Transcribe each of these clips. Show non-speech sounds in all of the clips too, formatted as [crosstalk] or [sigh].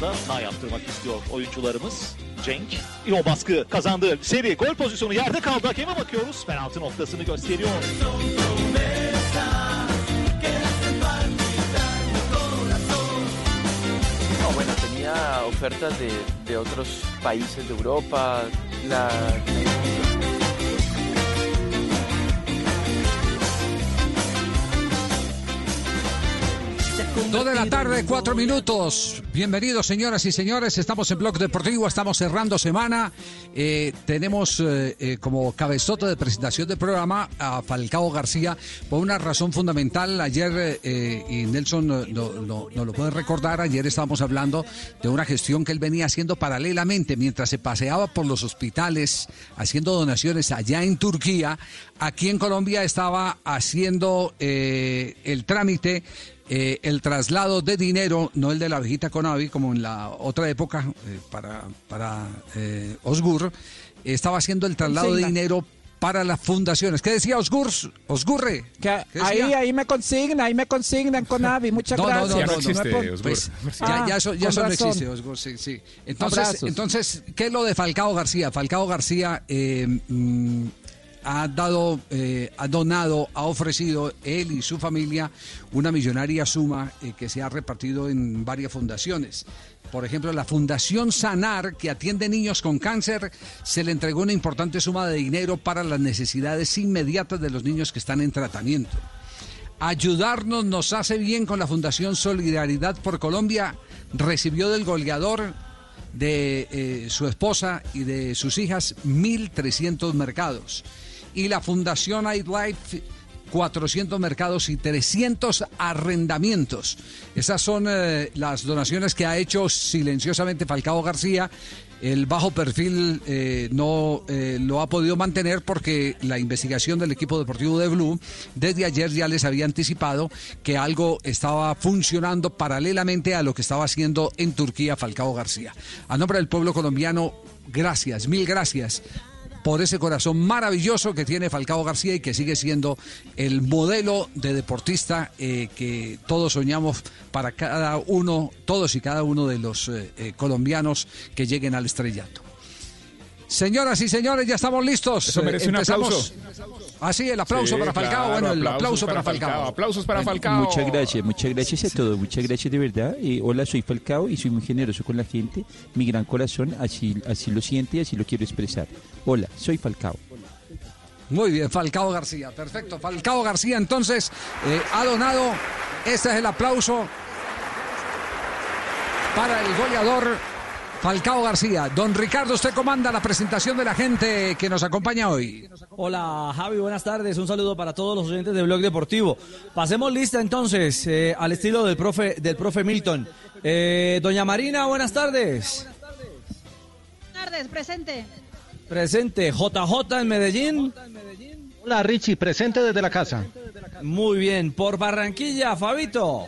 anda hata yaptırmak istiyor oyuncularımız. Cenk iyi o baskı kazandı. Seri gol pozisyonu yerde kaldı. Hakeme bakıyoruz. Penaltı noktasını gösteriyor. No, de, de otros países de Europa. La, Dos de la tarde, cuatro minutos. Bienvenidos, señoras y señores. Estamos en Blog Deportivo, estamos cerrando semana. Eh, tenemos eh, eh, como cabezote de presentación del programa a Falcao García por una razón fundamental. Ayer, y Nelson no, no- nos lo puede recordar, ayer estábamos hablando de una gestión que él venía haciendo paralelamente mientras se paseaba por los hospitales haciendo donaciones allá en Turquía. Aquí en Colombia estaba haciendo el trámite eh, el traslado de dinero, no el de la viejita Conavi, como en la otra época, eh, para, para eh, Osgur, estaba haciendo el traslado de dinero para las fundaciones. ¿Qué decía Osgur? Osgurre. Que ¿Qué ahí, decía? ahí me consigna, ahí me consignan con Avi. Muchas No, no, gracias. no, no, no. existe, me pon- Osgur. Pues, ya, Ah, ya eso, ya eso no existe, Osgur, sí, sí. Entonces, Abrazos. entonces, ¿qué es lo de Falcao García? Falcao García eh, mm, ha dado, eh, ha donado, ha ofrecido él y su familia una millonaria suma eh, que se ha repartido en varias fundaciones. Por ejemplo, la Fundación Sanar, que atiende niños con cáncer, se le entregó una importante suma de dinero para las necesidades inmediatas de los niños que están en tratamiento. Ayudarnos nos hace bien con la Fundación Solidaridad por Colombia. Recibió del goleador de eh, su esposa y de sus hijas 1.300 mercados. Y la Fundación iLife 400 mercados y 300 arrendamientos. Esas son eh, las donaciones que ha hecho silenciosamente Falcao García. El bajo perfil eh, no eh, lo ha podido mantener porque la investigación del equipo deportivo de Blue desde ayer ya les había anticipado que algo estaba funcionando paralelamente a lo que estaba haciendo en Turquía Falcao García. A nombre del pueblo colombiano, gracias, mil gracias por ese corazón maravilloso que tiene Falcao García y que sigue siendo el modelo de deportista eh, que todos soñamos para cada uno, todos y cada uno de los eh, eh, colombianos que lleguen al estrellato. Señoras y señores, ya estamos listos. Eso merece un aplauso. Ah, sí, el aplauso Sí, para Falcao. claro, bueno, el aplausos aplauso para, Falcao. Aplausos para Falcao. Muchas gracias, muchas gracias a todos, muchas gracias de verdad. Eh, hola, soy Falcao y soy muy generoso con la gente. Mi gran corazón así, así lo siente y así lo quiero expresar. Hola, soy Falcao. Muy bien, Falcao García, perfecto. Falcao García entonces eh, ha donado, este es el aplauso para el goleador Falcao García. Don Ricardo, usted comanda la presentación de la gente que nos acompaña hoy. Hola Javi, buenas tardes. Un saludo para todos los oyentes de Blog Deportivo. Pasemos lista entonces eh, al estilo del profe, del profe Milton. Eh, Doña Marina, buenas tardes. Buenas tardes, presente. Presente JJ en Medellín. Hola Richie, presente desde la casa. Muy bien. Por Barranquilla, Fabito.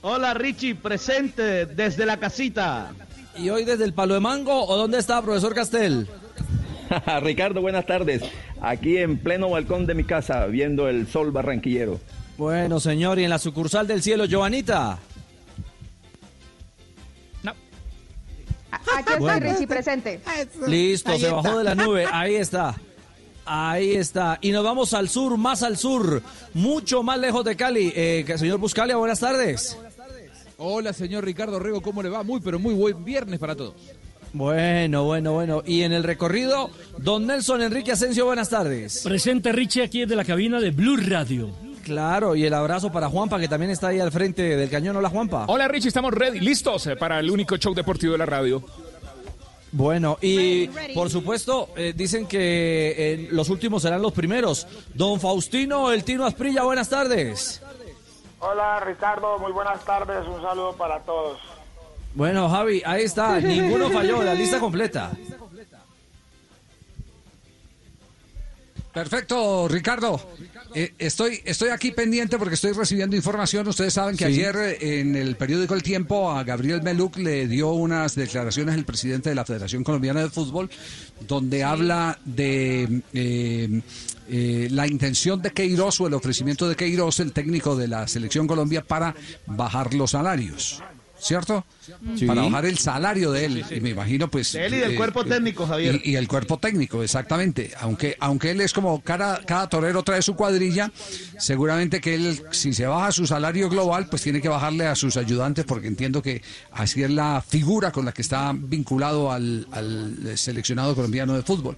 Hola Richie, presente desde la casita. Y hoy desde el Palo de Mango, ¿o dónde está, profesor Castel? [laughs] Ricardo, buenas tardes. Aquí en pleno balcón de mi casa, viendo el sol barranquillero. Bueno, señor, y en la sucursal del cielo, Joanita. Aquí estoy, Bueno. Richie, presente. Listo, Ahí se está. bajó de la nube. [laughs] Ahí está. Ahí está. Y nos vamos al sur, más al sur, mucho más lejos de Cali. Eh, señor Buscalia, buenas tardes. Hola, señor Ricardo Rego, ¿cómo le va? Muy, pero muy buen viernes para todos. Bueno, bueno, bueno. Y en el recorrido, don Nelson Enrique Asensio, buenas tardes. Presente Richie aquí desde la cabina de Blue Radio. Claro, y el abrazo para Juanpa, que también está ahí al frente del cañón. Hola, Juanpa. Hola Richie, estamos ready, listos eh, para el único show deportivo de la radio. Bueno, y Ready, ready. por supuesto, eh, dicen que eh, los últimos serán los primeros. Don Faustino, el Tino Asprilla, buenas tardes. Hola Ricardo, muy buenas tardes, un saludo para todos. Bueno, Javi, ahí está. Ninguno falló, la lista [laughs] completa. Perfecto, Ricardo. Eh, estoy, estoy aquí pendiente porque estoy recibiendo información. Ustedes saben que Sí. ayer eh, en el periódico El Tiempo a Gabriel Meluc le dio unas declaraciones el presidente de la Federación Colombiana de Fútbol, donde habla de eh, eh, la intención de Queiroz o el ofrecimiento de Queiroz, el técnico de la Selección Colombia, para bajar los salarios. ¿Cierto? Sí. Para bajar el salario de él. Y me imagino, pues. De él y del cuerpo técnico, Javier. Y, y el cuerpo técnico, exactamente. Aunque, aunque él es como cada, cada torero trae su cuadrilla, seguramente que él, si se baja su salario global, pues tiene que bajarle a sus ayudantes, porque entiendo que así es la figura con la que está vinculado al, al seleccionado colombiano de fútbol.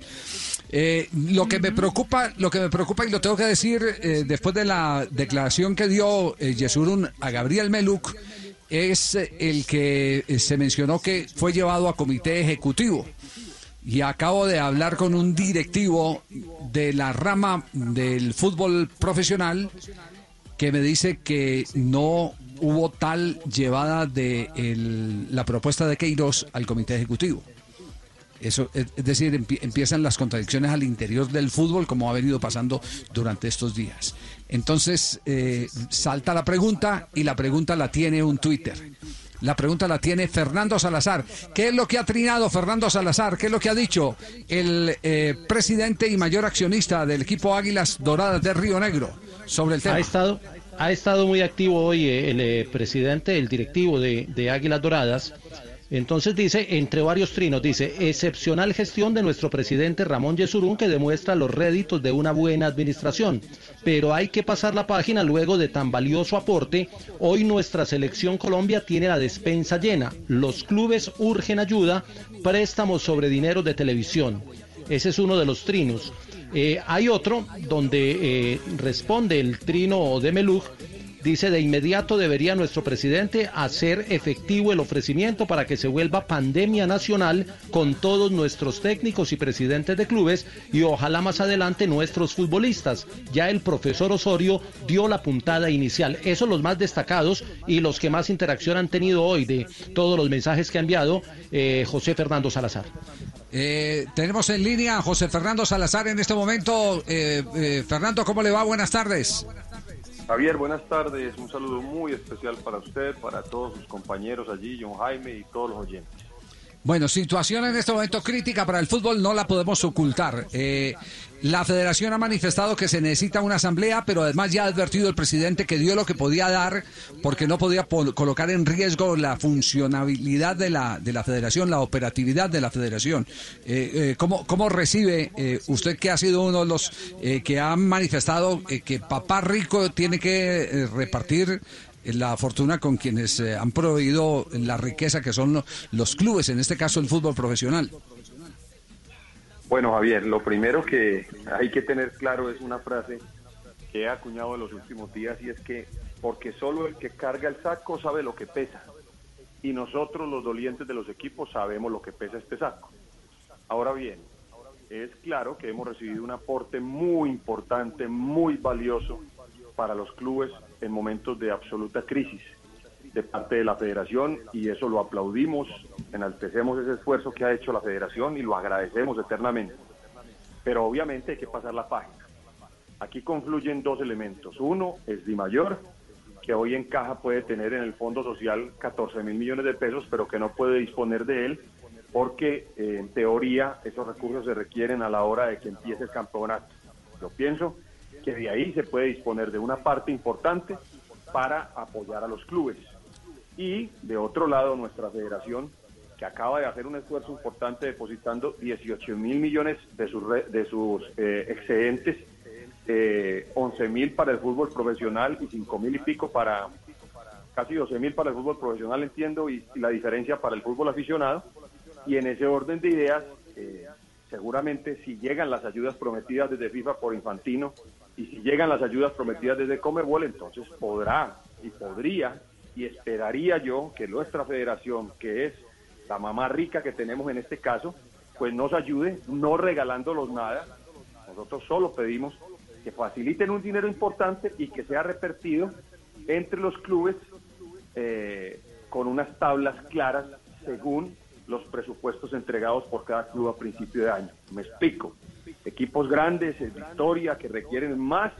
Eh, lo que me preocupa, lo que me preocupa y lo tengo que decir eh, después de la declaración que dio eh, Yesurún a Gabriel Meluk es el que eh, se mencionó que fue llevado a comité ejecutivo. Y acabo de hablar con un directivo de la rama del fútbol profesional que me dice que no hubo tal llevada de la propuesta de Queiroz al comité ejecutivo. Eso, es decir, empie- empiezan las contradicciones al interior del fútbol, como ha venido pasando durante estos días. Entonces, eh, salta la pregunta y la pregunta la tiene un Twitter. La pregunta la tiene Fernando Salazar. ¿Qué es lo que ha trinado Fernando Salazar? ¿Qué es lo que ha dicho el eh, presidente y mayor accionista del equipo Águilas Doradas de Río Negro sobre el tema? Ha estado, ha estado muy activo hoy eh, el eh, presidente, el directivo de, de Águilas Doradas. Entonces dice, entre varios trinos, dice, excepcional gestión de nuestro presidente Ramón Yesurún que demuestra los réditos de una buena administración. Pero hay que pasar la página luego de tan valioso aporte. Hoy nuestra selección Colombia tiene la despensa llena. Los clubes urgen ayuda, préstamos sobre dinero de televisión. Ese es uno de los trinos. Eh, hay otro donde eh, responde el trino de Melug. Dice, de inmediato debería nuestro presidente hacer efectivo el ofrecimiento para que se vuelva pandemia nacional con todos nuestros técnicos y presidentes de clubes y ojalá más adelante nuestros futbolistas. Ya el profesor Osorio dio la puntada inicial. Esos los más destacados y los que más interacción han tenido hoy de todos los mensajes que ha enviado eh, José Fernando Salazar. Eh, tenemos en línea a José Fernando Salazar en este momento. Eh, eh, Fernando, ¿cómo le va? Buenas tardes. Javier, buenas tardes. Un saludo muy especial para usted, para todos sus compañeros allí, John Jaime y todos los oyentes. Bueno, situación en este momento crítica para el fútbol no la podemos ocultar. Eh, la federación ha manifestado que se necesita una asamblea, pero además ya ha advertido el presidente que dio lo que podía dar porque no podía colocar en riesgo la funcionabilidad de la, de la federación, la operatividad de la federación. Eh, eh, ¿cómo, ¿Cómo recibe usted que ha sido uno de los que han manifestado que papá rico tiene que repartir la fortuna con quienes eh, han proveído la riqueza que son lo- los clubes, en este caso el fútbol profesional. Bueno, Javier, lo primero que hay que tener claro es una frase que he acuñado en los últimos días y es que porque solo el que carga el saco sabe lo que pesa y nosotros los dolientes de los equipos sabemos lo que pesa este saco. Ahora bien, es claro que hemos recibido un aporte muy importante, muy valioso para los clubes en momentos de absoluta crisis de parte de la federación y eso lo aplaudimos, enaltecemos ese esfuerzo que ha hecho la federación y lo agradecemos eternamente. Pero obviamente hay que pasar la página. Aquí confluyen dos elementos. Uno es Di Mayor, que hoy en caja puede tener en el Fondo Social 14 mil millones de pesos, pero que no puede disponer de él porque eh, en teoría esos recursos se requieren a la hora de que empiece el campeonato. Yo pienso que de ahí se puede disponer de una parte importante para apoyar a los clubes. Y de otro lado, nuestra federación, que acaba de hacer un esfuerzo importante depositando 18 mil millones de sus, de sus eh, excedentes, eh, 11 mil para el fútbol profesional y 5 mil y pico para, casi 12 mil para el fútbol profesional, entiendo, y, y la diferencia para el fútbol aficionado. Y en ese orden de ideas, eh, seguramente si llegan las ayudas prometidas desde FIFA por Infantino y si llegan las ayudas prometidas desde Comebol, entonces podrá y podría y esperaría yo que nuestra federación, que es la mamá rica que tenemos en este caso, pues nos ayude, no regalándolos nada. Nosotros solo pedimos que faciliten un dinero importante y que sea repartido entre los clubes eh, con unas tablas claras según los presupuestos entregados por cada club a principio de año. Me explico. Equipos grandes, en historia, que requieren más,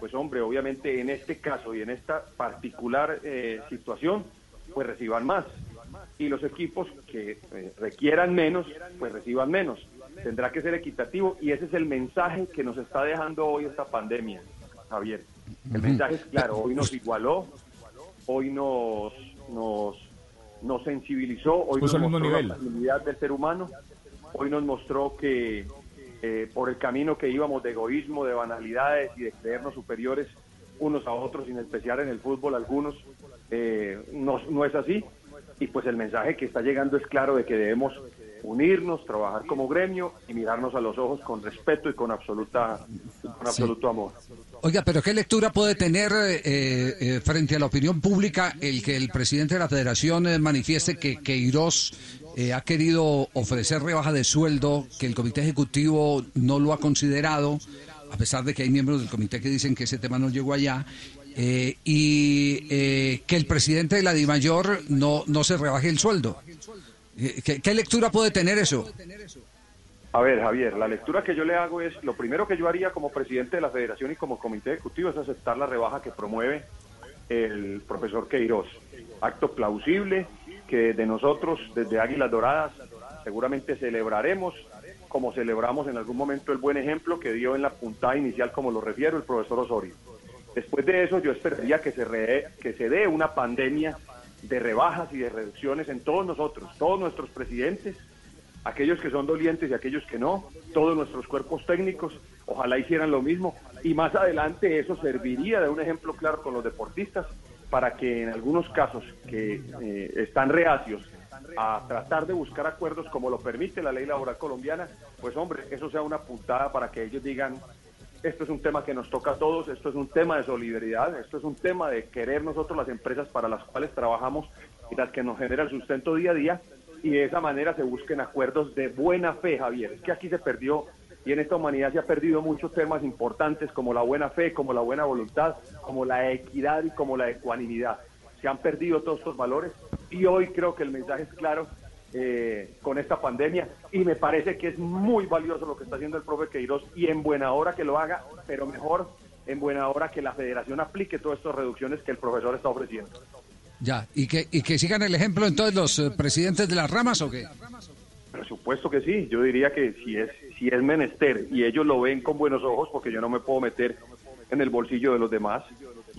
pues hombre, obviamente en este caso y en esta particular eh, situación, pues reciban más. Y los equipos que eh, requieran menos, pues reciban menos. Tendrá que ser equitativo y ese es el mensaje que nos está dejando hoy esta pandemia, Javier. El mensaje es claro, hoy nos igualó, hoy nos, nos nos sensibilizó, hoy Puso nos mostró nivel. la fragilidad del ser humano, hoy nos mostró que eh, por el camino que íbamos de egoísmo, de banalidades y de creernos superiores unos a otros, en especial en el fútbol algunos, eh, no, no es así. Y pues el mensaje que está llegando es claro de que debemos unirnos, trabajar como gremio y mirarnos a los ojos con respeto y con absoluta con absoluto amor. Oiga, pero ¿qué lectura puede tener eh, eh, frente a la opinión pública el que el presidente de la federación eh, manifieste que Queiroz eh, ha querido ofrecer rebaja de sueldo, que el comité ejecutivo no lo ha considerado, a pesar de que hay miembros del comité que dicen que ese tema no llegó allá, eh, y eh, que el presidente de la DIMAYOR no, no se rebaje el sueldo? Eh, ¿Qué, qué lectura puede tener eso? A ver, Javier, la lectura que yo le hago es, lo primero que yo haría como presidente de la federación y como comité ejecutivo es aceptar la rebaja que promueve el profesor Queiroz. Acto plausible que de nosotros, desde Águilas Doradas, seguramente celebraremos, como celebramos en algún momento el buen ejemplo que dio en la puntada inicial, como lo refiero, el profesor Osorio. Después de eso, yo esperaría que se, que se dé una pandemia de rebajas y de reducciones en todos nosotros, todos nuestros presidentes, aquellos que son dolientes y aquellos que no, todos nuestros cuerpos técnicos, ojalá hicieran lo mismo y más adelante eso serviría de un ejemplo claro con los deportistas para que en algunos casos que eh, están reacios a tratar de buscar acuerdos como lo permite la ley laboral colombiana, pues hombre, eso sea una puntada para que ellos digan, esto es un tema que nos toca a todos, esto es un tema de solidaridad, esto es un tema de querer nosotros las empresas para las cuales trabajamos y las que nos genera el sustento día a día y de esa manera se busquen acuerdos de buena fe, Javier. Es que aquí se perdió y en esta humanidad se ha perdido muchos temas importantes como la buena fe, como la buena voluntad, como la equidad y como la ecuanimidad. Se han perdido todos estos valores y hoy creo que el mensaje es claro eh, con esta pandemia y me parece que es muy valioso lo que está haciendo el profe Queiroz y en buena hora que lo haga, pero mejor en buena hora que la federación aplique todas estas reducciones que el profesor está ofreciendo. Ya, y que, y que sigan el ejemplo entonces los eh, presidentes de las ramas o qué? Por supuesto que sí, yo diría que si es, si es menester y ellos lo ven con buenos ojos, porque yo no me puedo meter en el bolsillo de los demás,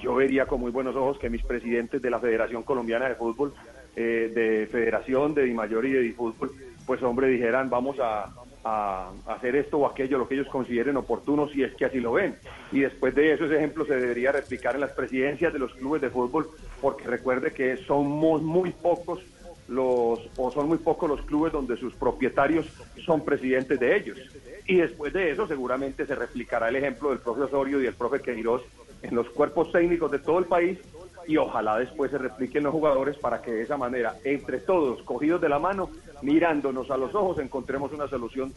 yo vería con muy buenos ojos que mis presidentes de la Federación Colombiana de Fútbol, eh, de Federación, de Dimayor y de Difútbol, pues hombre, dijeran vamos a, a hacer esto o aquello, lo que ellos consideren oportuno, si es que así lo ven. Y después de eso, ese ejemplo se debería replicar en las presidencias de los clubes de fútbol, porque recuerde que somos muy pocos los o son muy pocos los clubes donde sus propietarios son presidentes de ellos. Y después de eso seguramente se replicará el ejemplo del profe Osorio y del profe Queiroz en los cuerpos técnicos de todo el país y ojalá después se repliquen los jugadores para que de esa manera, entre todos, cogidos de la mano, mirándonos a los ojos, encontremos una solución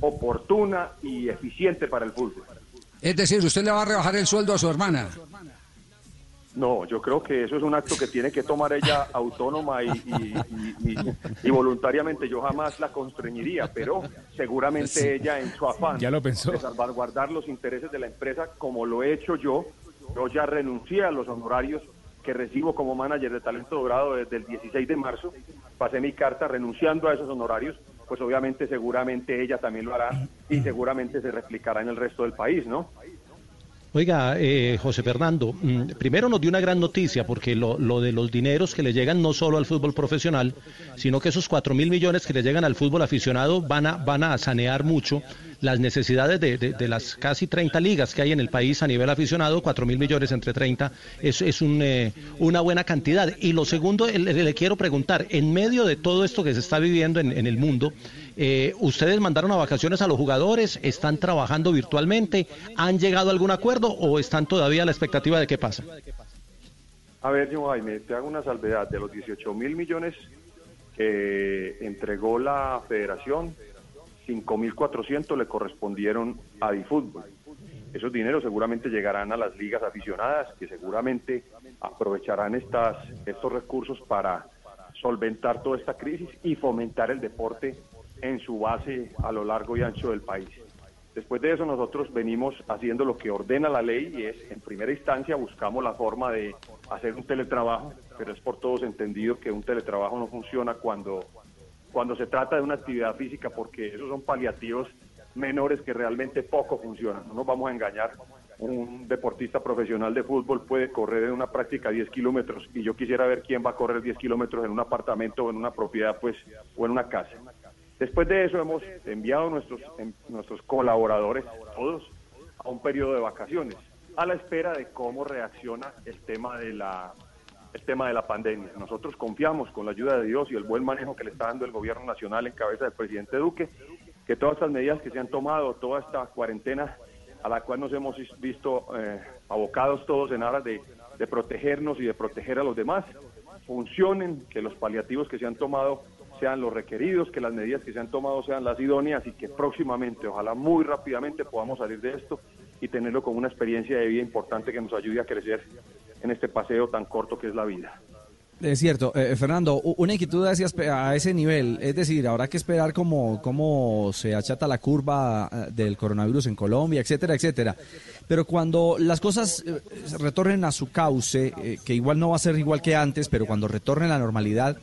oportuna y eficiente para el fútbol. Es decir, usted le va a rebajar el sueldo a su hermana. No, yo creo que eso es un acto que tiene que tomar ella autónoma y, y- y- y- y voluntariamente. Yo jamás la constreñiría, pero seguramente Sí. ella en su afán Ya lo pensó. de salvaguardar los intereses de la empresa, como lo he hecho yo, yo ya renuncié a los honorarios que recibo como manager de talento dorado desde el 16 de marzo. Pasé mi carta renunciando a esos honorarios, pues obviamente seguramente ella también lo hará y seguramente se replicará en el resto del país, ¿no? Oiga, eh, José Fernando, mm, primero nos dio una gran noticia porque lo, lo de los dineros que le llegan no solo al fútbol profesional, sino que esos cuatro mil millones que le llegan al fútbol aficionado van a, sanear mucho las necesidades de, las casi 30 ligas que hay en el país a nivel aficionado, cuatro mil millones entre 30 es, eh, una buena cantidad. Y lo segundo, le, quiero preguntar, en medio de todo esto que se está viviendo en, en el mundo, eh, ¿ustedes mandaron a vacaciones a los jugadores? ¿Están trabajando virtualmente? ¿Han llegado a algún acuerdo o están todavía a la expectativa de qué pasa? A ver, yo Jaime, te hago una salvedad. De los 18 mil millones que entregó la federación, 5.400 le correspondieron a Difútbol. Esos dineros seguramente llegarán a las ligas aficionadas, que seguramente aprovecharán estas, estos recursos para solventar toda esta crisis y fomentar el deporte en su base a lo largo y ancho del país. Después de eso nosotros venimos haciendo lo que ordena la ley y es, en primera instancia, buscamos la forma de hacer un teletrabajo, pero es por todos entendido que un teletrabajo no funciona cuando, cuando se trata de una actividad física porque esos son paliativos menores que realmente poco funcionan, no nos vamos a engañar. un deportista profesional de fútbol puede correr en una práctica 10 kilómetros y yo quisiera ver quién va a correr 10 kilómetros en un apartamento o en una propiedad pues o en una casa. Después de eso hemos enviado nuestros em- nuestros colaboradores todos a un periodo de vacaciones a la espera de cómo reacciona el tema de la el tema de la pandemia. Nosotros confiamos con la ayuda de Dios y el buen manejo que le está dando el gobierno nacional en cabeza del presidente Duque, que todas estas medidas que se han tomado, toda esta cuarentena a la cual nos hemos visto eh, abocados todos en aras de, de protegernos y de proteger a los demás, funcionen, que los paliativos que se han tomado sean los requeridos, que las medidas que se han tomado sean las idóneas y que próximamente, ojalá muy rápidamente, podamos salir de esto y tenerlo como una experiencia de vida importante que nos ayude a crecer en este paseo tan corto que es la vida. Es cierto, eh, Fernando, u- una inquietud a ese, a nivel, es decir, habrá que esperar cómo, cómo se achata la curva eh, del coronavirus en Colombia, etcétera, etcétera. Pero cuando las cosas eh, retornen a su cauce, eh, que igual no va a ser igual que antes, pero cuando retorne la normalidad,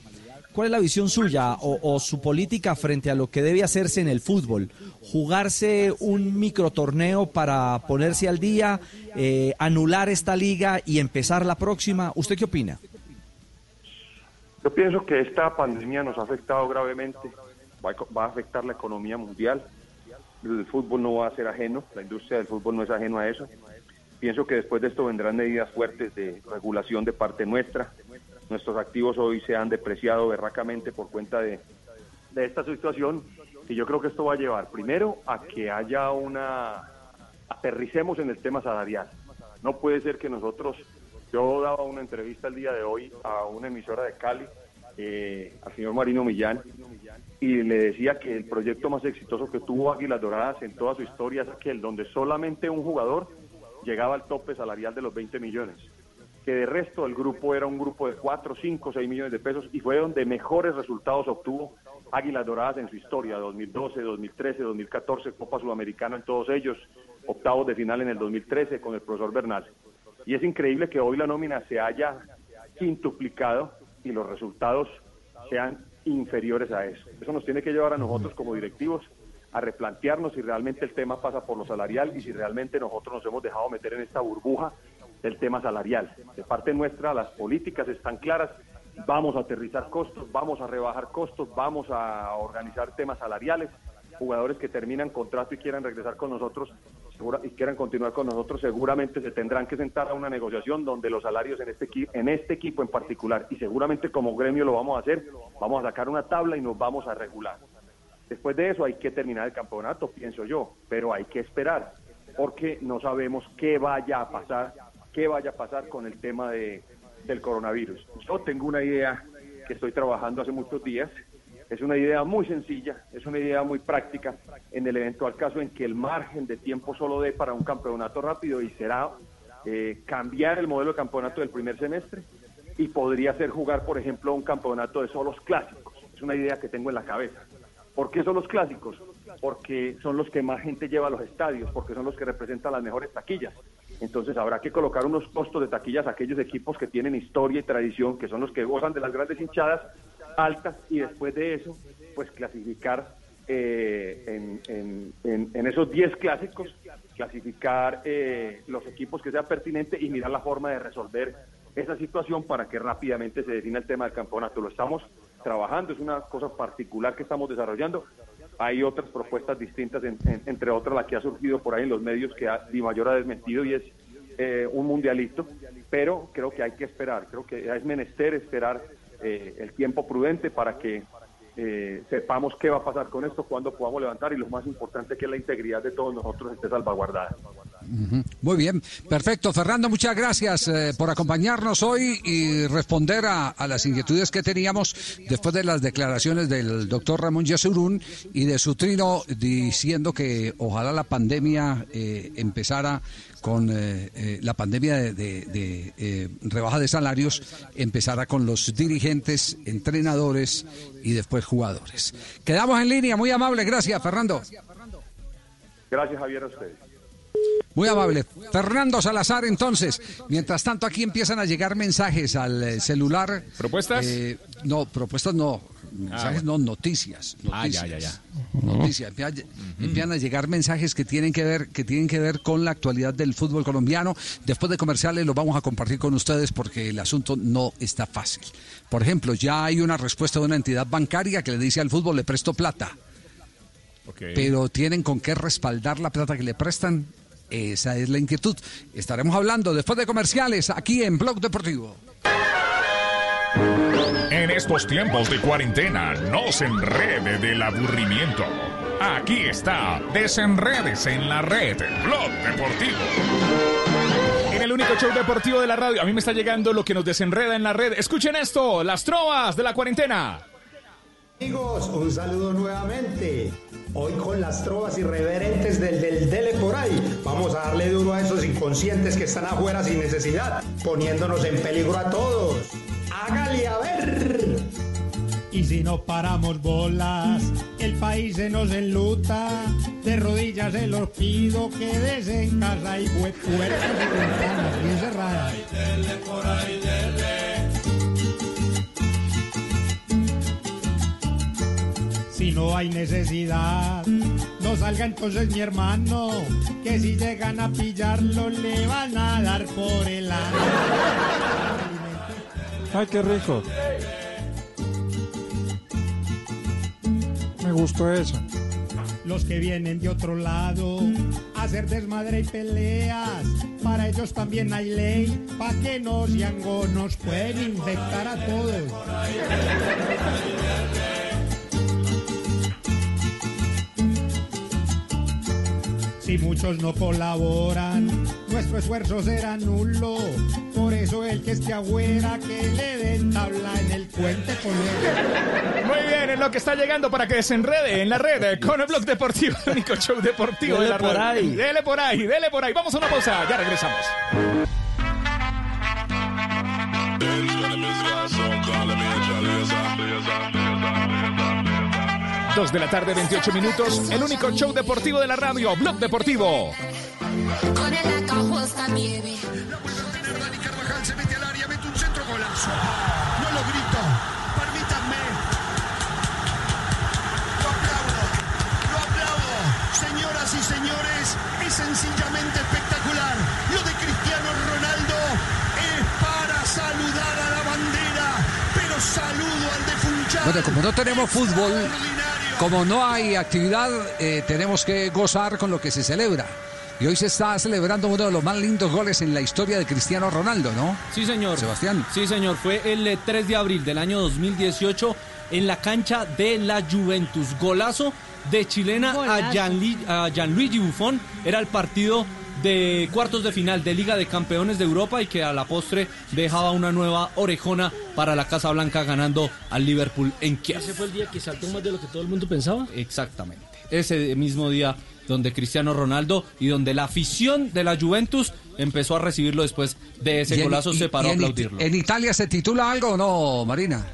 ¿cuál es la visión suya o, su política frente a lo que debe hacerse en el fútbol? ¿Jugarse un microtorneo para ponerse al día, eh, anular esta liga y empezar la próxima? ¿Usted qué opina? Yo pienso que esta pandemia nos ha afectado gravemente, va va a afectar la economía mundial, el fútbol no va a ser ajeno, la industria del fútbol no es ajeno a eso. Pienso que después de esto vendrán medidas fuertes de regulación de parte nuestra. Nuestros activos hoy se han depreciado berracamente por cuenta de, de esta situación y yo creo que esto va a llevar primero a que haya una aterricemos en el tema salarial. No puede ser que nosotros, yo daba una entrevista el día de hoy a una emisora de Cali, eh, al señor Marino Millán, y le decía que el proyecto más exitoso que tuvo Águilas Doradas en toda su historia es aquel donde solamente un jugador llegaba al tope salarial de los 20 millones. Que de resto el grupo era un grupo de 4, 5, 6 millones de pesos y fue donde mejores resultados obtuvo Águilas Doradas en su historia, 2012, 2013, 2014, Copa Sudamericana en todos ellos, octavos de final en el 2013 con el profesor Bernal. Y es increíble que hoy la nómina se haya quintuplicado y los resultados sean inferiores a eso. Eso nos tiene que llevar a nosotros como directivos a replantearnos si realmente el tema pasa por lo salarial y si realmente nosotros nos hemos dejado meter en esta burbuja del tema salarial. De parte nuestra, las políticas están claras, vamos a aterrizar costos, vamos a rebajar costos, vamos a organizar temas salariales. Jugadores que terminan contrato y quieran regresar con nosotros y quieran continuar con nosotros, seguramente se tendrán que sentar a una negociación donde los salarios en este, en este equipo en particular, y seguramente como gremio lo vamos a hacer, vamos a sacar una tabla y nos vamos a regular. Después de eso hay que terminar el campeonato, pienso yo, pero hay que esperar, porque no sabemos qué vaya a pasar, qué vaya a pasar con el tema de, del coronavirus. Yo tengo una idea que estoy trabajando hace muchos días, es una idea muy sencilla, es una idea muy práctica en el eventual caso en que el margen de tiempo solo dé para un campeonato rápido y será eh, cambiar el modelo de campeonato del primer semestre y podría ser jugar, por ejemplo, un campeonato de solos clásicos. Es una idea que tengo en la cabeza. ¿Por qué son los clásicos? Porque son los que más gente lleva a los estadios, porque son los que representan las mejores taquillas. Entonces habrá que colocar unos costos de taquillas a aquellos equipos que tienen historia y tradición, que son los que gozan de las grandes hinchadas altas y después de eso, pues clasificar eh, en, en- esos 10 clásicos, clasificar eh, los equipos que sean pertinentes y mirar la forma de resolver esa situación para que rápidamente se defina el tema del campeonato. Lo estamos trabajando, es una cosa particular que estamos desarrollando. Hay otras propuestas distintas, en- en- entre otras la que ha surgido por ahí en los medios que ha, Di Mayor ha desmentido y es eh, un mundialito, pero creo que hay que esperar, creo que es menester esperar eh, el tiempo prudente para que eh, sepamos qué va a pasar con esto, cuándo podamos levantar y lo más importante que la integridad de todos nosotros esté salvaguardada. Muy bien, perfecto. Fernando, muchas gracias eh, por acompañarnos hoy y responder a, las inquietudes que teníamos después de las declaraciones del doctor Ramón Yesurún y de su trino diciendo que ojalá la pandemia eh, empezara con eh, la pandemia de, rebaja de salarios, empezara con los dirigentes, entrenadores y después jugadores. Quedamos en línea, muy amable, gracias Fernando. Gracias Javier a ustedes. Muy amable. Fernando Salazar, entonces. Mientras tanto, aquí empiezan a llegar mensajes al eh, celular. ¿Propuestas? Eh, no, propuestas no. Mensajes no, noticias. Ah, ya, noticias. ya, ya. Noticias. Empiezan, a llegar mensajes que tienen que ver que tienen que ver con la actualidad del fútbol colombiano. Después de comerciales los vamos a compartir con ustedes porque el asunto no está fácil. Por ejemplo, ya hay una respuesta de una entidad bancaria que le dice al fútbol le presto plata. Ok. pero tienen con qué respaldar la plata que le prestan. Esa es la inquietud. Estaremos hablando después de comerciales aquí en Blog Deportivo. En estos tiempos de cuarentena, no se enrede del aburrimiento. Aquí está, desenredes en la red, Blog Deportivo. En el único show deportivo de la radio, a mí me está llegando lo que nos desenreda en la red. Escuchen esto, las trovas de la cuarentena. Amigos, un saludo nuevamente. Hoy con las trovas irreverentes del del Dele por ahí, vamos a darle duro a esos inconscientes que están afuera sin necesidad, poniéndonos en peligro a todos. Hágale a ver. Y si no paramos bolas, el país se nos enluta. De rodillas se los pido, quédese en casa y puertas y ventanas bien cerradas. Si no hay necesidad, no salga entonces mi hermano, que si llegan a pillarlo le van a dar por el ano. Ay, qué rico. Me gustó eso. Los que vienen de otro lado a hacer desmadre y peleas, para ellos también hay ley, pa' que no sean gonos, pueden infectar a todos. Si muchos no colaboran, nuestro esfuerzo será nulo. Por eso el que esté afuera, que le den tabla en el puente con Muy bien, es lo que está llegando para que desenrede en la red con el blog deportivo, el único show deportivo de Dele la por radio. ahí. Dele por ahí, dele por ahí. Vamos a una pausa, ya regresamos. Dos de la tarde, 28 minutos. El único show deportivo de la radio, Blog Deportivo. Con el acajosa nieve. Carvajal se mete al área, mete un centro golazo. No lo grito, permítanme. Lo aplaudo, lo aplaudo. Señoras y señores, es sencillamente espectacular. Lo de Cristiano Ronaldo es para saludar a la bandera, pero saludo al de Funchal. Bueno, como no tenemos fútbol, como no hay actividad, eh, tenemos que gozar con lo que se celebra. Y hoy se está celebrando uno de los más lindos goles en la historia de Cristiano Ronaldo, ¿no? Sí, señor. Sebastián. Sí, señor. Fue el eh, 3 de abril del año 2018 en la cancha de la Juventus. Golazo de chilena a, Golazo. Gianli- a Gianluigi Buffon. Era el partido de cuartos de final de Liga de Campeones de Europa y que a la postre dejaba una nueva orejona para la Casa Blanca ganando al Liverpool en Kiev. Ese fue el día que saltó más de lo que todo el mundo pensaba. Exactamente. Ese mismo día donde Cristiano Ronaldo y donde la afición de la Juventus empezó a recibirlo después de ese golazo se paró y a aplaudirlo. ¿En Italia se titula algo o no, Marina?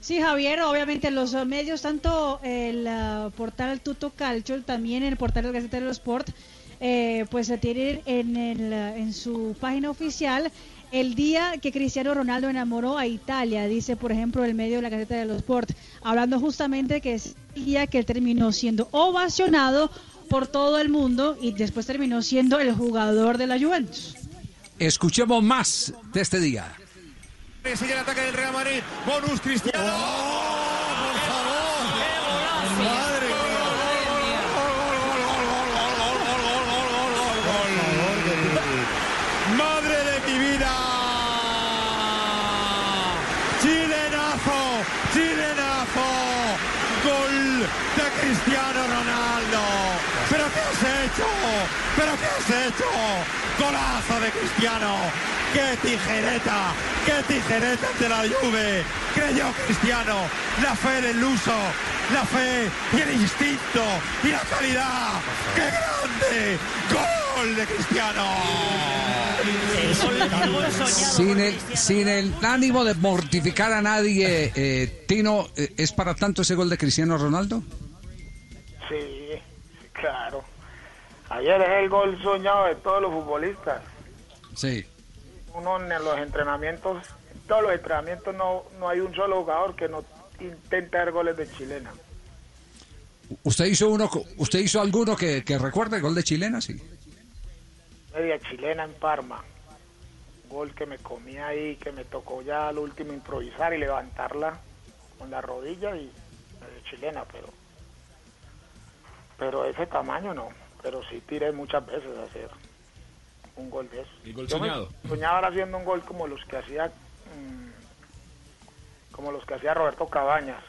Sí, Javier, obviamente los medios, tanto el ah, portal Tuto Calcio, también el portal del Gaceta de los Sport, eh, pues se tienen en, el, en su página oficial el día que Cristiano Ronaldo enamoró a Italia, dice por ejemplo el medio de la Gaceta de los Sport, hablando justamente que es el día que él terminó siendo ovacionado por todo el mundo y después terminó siendo el jugador de la Juventus. Escuchemos más de este día. Sigue el ataque del Real Madrid. Bonus Cristiano. por favor! ¡Madre ¡Madre de mi vida! ¡Chilenazo! ¡Chilenazo! ¡Gol de Cristiano Ronaldo! ¿Pero qué has hecho? ¿Pero qué has hecho? ¡Golazo de Cristiano! ¡Qué tijereta! ¡Qué tijereta ante la Juve! Creyó Cristiano la fe del uso, la fe y el instinto y la calidad. ¡Qué grande! ¡Gol de Cristiano! Sin el, el ánimo de mortificar a nadie, eh, Tino, eh, ¿es para tanto ese gol de Cristiano Ronaldo? Sí, claro. Ayer es el gol soñado de todos los futbolistas. Sí. Uno en los entrenamientos, en todos los entrenamientos no, no hay un solo jugador que no intente dar goles de chilena. ¿Usted hizo uno, usted hizo alguno que, que recuerde el gol de chilena? Sí. Media chilena en Parma. Gol que me comí ahí, que me tocó ya al último improvisar y levantarla con la rodilla y media chilena, pero pero ese tamaño no. Pero sí tiré muchas veces a hacer un gol de eso. El gol Yo soñado. Soñaba ahora haciendo un gol como los que hacía mm, como los que hacía Roberto Cabañas.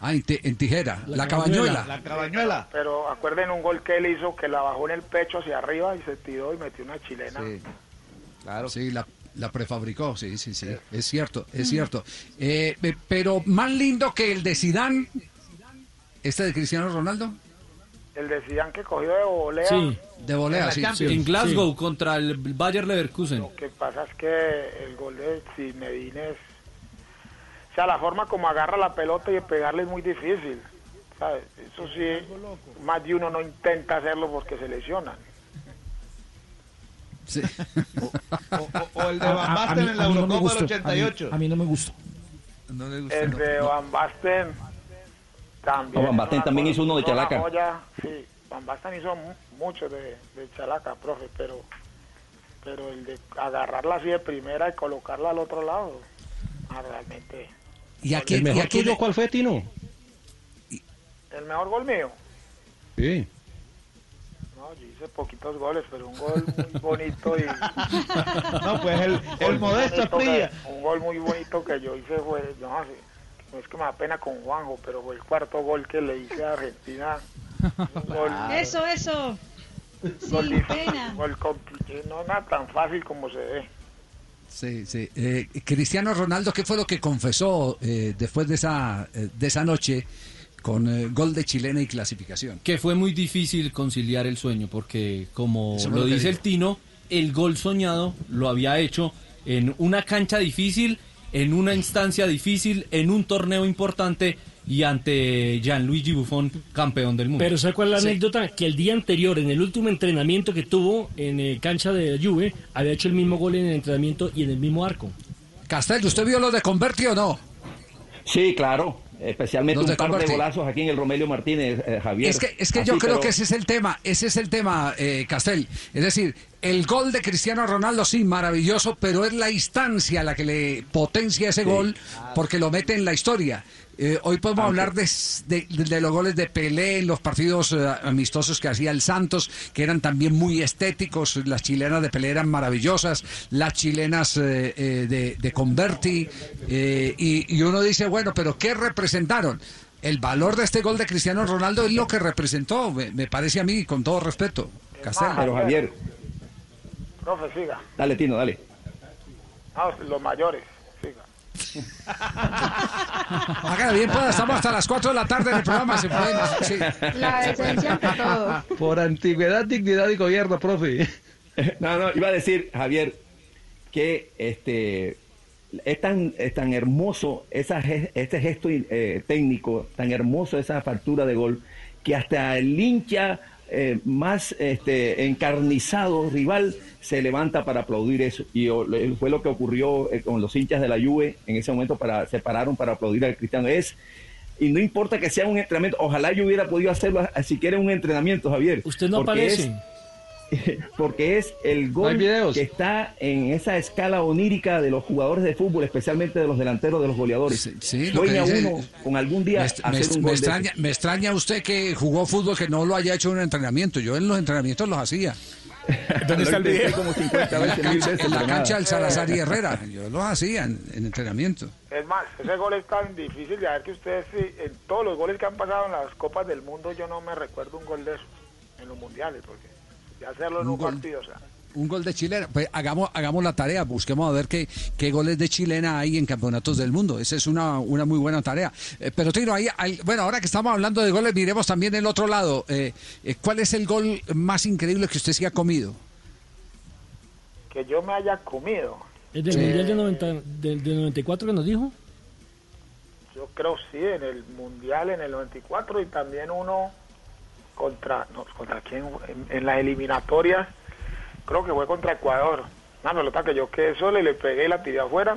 Ah, en, ti- en tijera. La, cabañuela. cabañuela. Pero acuerden un gol que él hizo que la bajó en el pecho hacia arriba y se tiró y metió una chilena. Claro. Sí, la, la prefabricó, sí, sí, sí. Es cierto, es cierto. Eh, pe- pero más lindo que el de Sidán, este de Cristiano Ronaldo. El de Zidane que cogió de volea. Sí. De volea, sí. En Glasgow contra el Bayer Leverkusen. Lo que pasa es que el gol de Zinedine es... O sea, la forma como agarra la pelota y pegarle es muy difícil. ¿sabes? Eso sí, más de uno no intenta hacerlo porque se lesionan. Sí. O el de Van Basten en la mí no Eurocopa del gustó, a mí- 88. A mí no me gustó. El de Van Basten también. No, Van Basten una también hizo uno de Chalaca. joya. Sí, Van Basten hizo mu- mucho de, de Chalaca, profe, pero pero el de agarrarla así de primera y colocarla al otro lado, ah, realmente. ¿Y aquí, ¿El y mejor aquí tuyo cuál fue, Tino? El mejor gol mío. Sí. No, yo hice poquitos goles, pero un gol muy [laughs] bonito y... No, pues el, el modesto. Un gol muy bonito que yo hice fue, no, sí, no es que me da pena con Juanjo, pero fue el cuarto gol que le hice a Argentina. [laughs] Un gol, Eso, eso. gol Sin pena. gol no nada tan fácil como se ve. Sí, sí. Eh, Cristiano Ronaldo, ¿qué fue lo que confesó eh, después de esa, eh, de esa noche con eh, gol de chilena y clasificación? que fue muy difícil conciliar el sueño porque como Eso lo dice el. Tino, el gol soñado lo había hecho en una cancha difícil, en una instancia difícil, en un torneo importante y ante Gianluigi Buffon, campeón del mundo. Pero ¿sabe cuál es la Sí. anécdota? Que el día anterior, en el último entrenamiento que tuvo en eh, cancha de Juve, había hecho el mismo gol en el entrenamiento y en el mismo arco. Castel, ¿usted vio lo de Converti o no? Sí, claro. Especialmente un par de golazos aquí en el Romelio Martínez, eh, Javier. Es que, es que Así, yo creo pero- que ese es el tema, ese es el tema, eh, Castel. Es decir, el gol de Cristiano Ronaldo, sí, maravilloso, pero es la instancia la que le potencia ese gol porque lo mete en la historia. Eh, hoy podemos hablar de, de- de los goles de Pelé en los partidos eh, amistosos que hacía el Santos, que eran también muy estéticos. Las chilenas de Pelé eran maravillosas, las chilenas eh, eh, de, de Converti. eh, y, y uno dice, bueno, pero ¿qué representaron? El valor de este gol de Cristiano Ronaldo es lo que representó, me, me parece a mí, con todo respeto. Castel. Pero Javier, Profe, siga. dale Tino, dale. No, los mayores, siga. Hágale bien, pues, estamos hasta las 4 de la tarde en el programa. Se pueden, sí. La decencia ante todo. Por antigüedad, dignidad y gobierno, profe. No, no, iba a decir, Javier, que este es tan, es tan hermoso esa, este gesto eh, técnico, tan hermoso esa factura de gol, que hasta el hincha eh, más este, encarnizado rival se levanta para aplaudir eso. Y fue lo que ocurrió eh, con los hinchas de la Juve en ese momento, para, se pararon para aplaudir al Cristiano. Es y no importa que sea un entrenamiento, ojalá yo hubiera podido hacerlo siquiera un entrenamiento, Javier. Usted no aparece. es- [laughs] porque es el gol que está en esa escala onírica de los jugadores de fútbol, especialmente de los delanteros, de los goleadores. sí, lo que Sueña dice- uno con algún día Me, un gol extraña, me extraña usted que jugó fútbol que no lo haya hecho en un entrenamiento. Yo en los entrenamientos los hacía. [laughs] ¿Dónde está el Lo intenté video? como 50 En la cancha, veces, en la pero cancha nada. del Salazar y Herrera. Yo los hacía en, en entrenamiento. Es más, ese gol es tan difícil de ver que ustedes, sí, en todos los goles que han pasado en las Copas del Mundo, yo no me recuerdo un gol de esos en los mundiales, porque de hacerlo en Un un gol. partido, o sea. Un gol de chilena. Pues hagamos, hagamos la tarea, busquemos a ver qué, qué goles de chilena hay en campeonatos del mundo. Esa es una, una muy buena tarea. Eh, pero Tino, ahí, hay- bueno, ahora que estamos hablando de goles, miremos también el otro lado. Eh, eh, ¿Cuál es el gol más increíble que usted se ha comido? que yo me haya comido. ¿Es del Sí. Mundial de, 90, del, del 94 que nos dijo? Yo creo sí, en el Mundial en el 94 y también uno contra, no, contra quién, en, en las eliminatorias, creo que fue contra Ecuador. Una pelota que yo quedé sola y le pegué y la tiré afuera,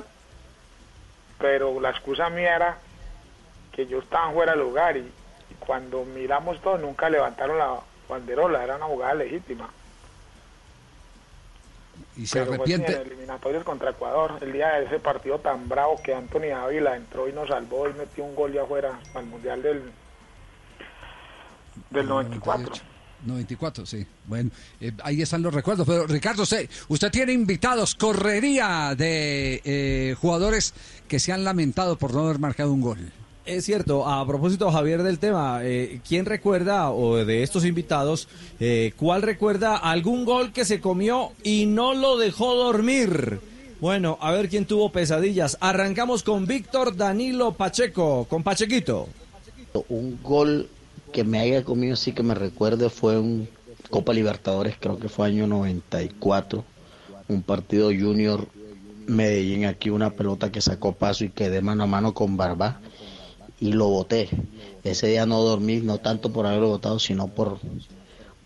pero la excusa mía era que yo estaba fuera de lugar y, y cuando miramos todo nunca levantaron la banderola, era una jugada legítima. Y se Pero fue así arrepiente. en eliminatorias contra Ecuador, el día de ese partido tan bravo que Anthony Ávila entró y nos salvó y metió un gol de afuera al Mundial del, del 94. 94, sí. Bueno, eh, ahí están los recuerdos. Pero Ricardo, usted, usted tiene invitados, correría de eh, jugadores que se han lamentado por no haber marcado un gol. Es cierto, a propósito, Javier, del tema, eh, ¿quién recuerda, o de estos invitados, eh, cuál recuerda algún gol que se comió y no lo dejó dormir? Bueno, a ver quién tuvo pesadillas. Arrancamos con Víctor Danilo Pacheco, con Pachequito. Un gol que me haya comido, sí que me recuerde, fue un Copa Libertadores, creo que fue año 94, un partido junior Medellín, aquí una pelota que sacó paso y quedé mano a mano con Barba y lo boté. Ese día no dormí, no tanto por haberlo botado, sino por,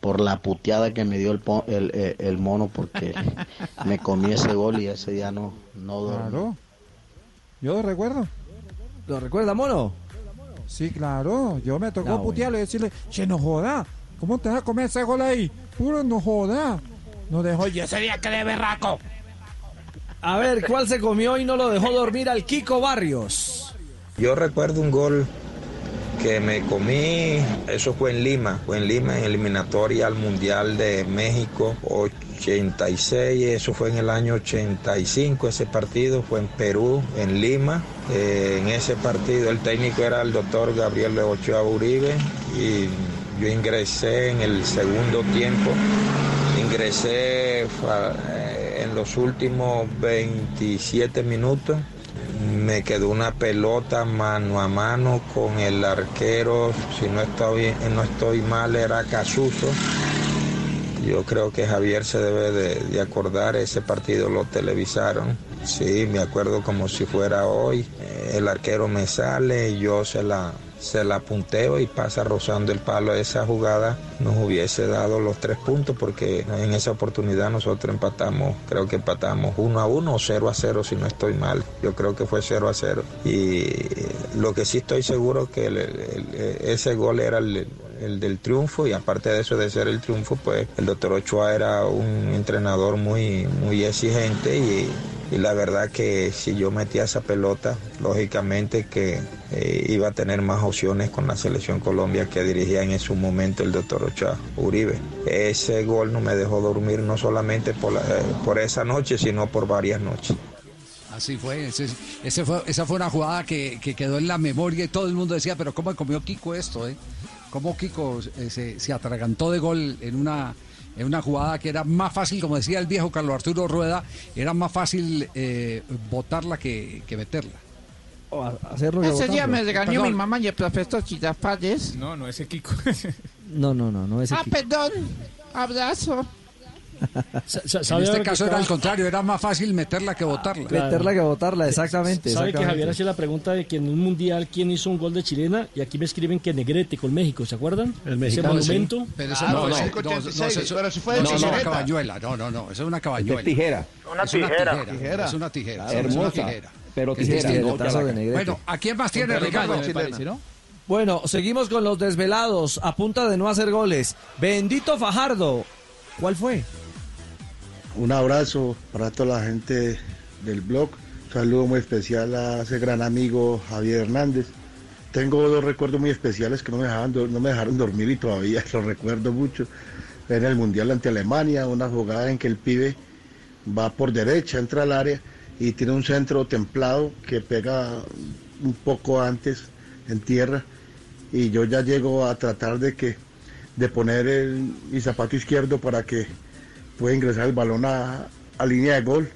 por la puteada que me dio el, el- el mono, porque [laughs] me comí ese gol y ese día no, no dormí. Claro. Yo lo recuerdo. ¿Lo recuerda, mono? Sí, claro. Yo me tocó Ah, bueno. putearlo y decirle, che, no joda. ¿Cómo te vas a comer ese gol ahí? Puro no joda. No dejó y ese día que de berraco. A ver, ¿cuál se comió y no lo dejó dormir al Kiko Barrios? Yo recuerdo un gol que me comí, eso fue en Lima, fue en Lima en eliminatoria al Mundial de México 86, eso fue en el año 85, ese partido fue en Perú, en Lima. Eh, en ese partido el técnico era el doctor Gabriel de Ochoa Uribe y yo ingresé en el segundo tiempo, ingresé eh, en los últimos 27 minutos me quedó una pelota mano a mano con el arquero, si no estoy, no estoy mal, era Casuso. Yo creo que Javier se debe de, acordar, ese partido lo televisaron. Sí, me acuerdo como si fuera hoy. El arquero me sale, yo se la, se la punteo y pasa rozando el palo. Esa jugada nos hubiese dado los tres puntos porque en esa oportunidad nosotros empatamos, creo que empatamos 1 a 1 o 0 a 0 si no estoy mal. Yo creo que fue 0 a 0. Y lo que sí estoy seguro que ese gol era el, el del triunfo y aparte de eso de ser el triunfo, pues el doctor Ochoa era un entrenador muy, muy exigente y, y la verdad que si yo metía esa pelota, lógicamente que eh, iba a tener más opciones con la selección Colombia que dirigía en ese momento el doctor Ochoa Uribe. Ese gol no me dejó dormir no solamente por, eh, por esa noche, sino por varias noches. Así fue, ese, esa fue una jugada que, que quedó en la memoria y todo el mundo decía, pero ¿cómo comió Kiko esto? Eh? ¿Cómo Kiko eh, se, se atragantó de gol en una, en una jugada que era más fácil, como decía el viejo Carlos Arturo Rueda, era más fácil eh, botarla que, que meterla? hacerlo Ese día me regañó mi mamá y el profesor Chirafalles. No, no, ese Kiko. No, no, no, no es Ah, perdón. Abrazo. En este caso era al contrario, era más fácil meterla que botarla. Meterla que botarla, exactamente. ¿Sabe que. Javier hacía la pregunta de que en un mundial quién hizo un gol de chilena? Y aquí me escriben que Negrete con México, ¿se acuerdan? El Ese monumento. Pero eso Ah, no, no, no. no, no, eso- pero si fue de no, no, una cabañuela, no, no, no, eso es una cabañuela. Es tijera. Una Es una tijera. tijera. Es una tijera. Hermosa, es una tijera. pero tijera. Bueno, ¿a quién más tiene Ricardo? Bueno, seguimos con los desvelados a punta de no hacer goles. Bendito Fajardo. ¿Cuál fue? Un abrazo para toda la gente del blog. Un saludo muy especial a ese gran amigo Javier Hernández. Tengo dos recuerdos muy especiales que no me dejaron, do- no me dejaron dormir y todavía [laughs] los recuerdo mucho. En el Mundial ante Alemania, una jugada en que el pibe va por derecha, entra al área y tiene un centro templado que pega un poco antes en tierra y yo ya llego a tratar de que de poner el- mi zapato izquierdo para que pueda ingresar el balón a, a línea de gol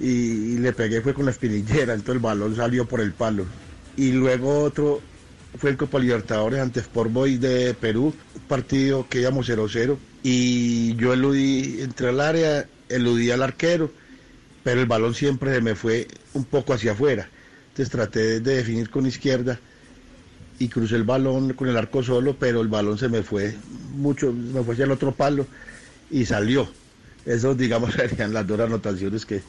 y, le pegué fue con la espinillera, entonces el balón salió por el palo. Y luego otro fue el Copa Libertadores ante Sport Boys de Perú, partido que íbamos 0-0 y yo eludí, entré al área, eludí al arquero, pero el balón siempre se me fue un poco hacia afuera. Entonces traté de definir con izquierda y crucé el balón con el arco solo, pero el balón se me fue mucho, me fue hacia el otro palo y salió. Eso, digamos, [laughs] serían las dos anotaciones que,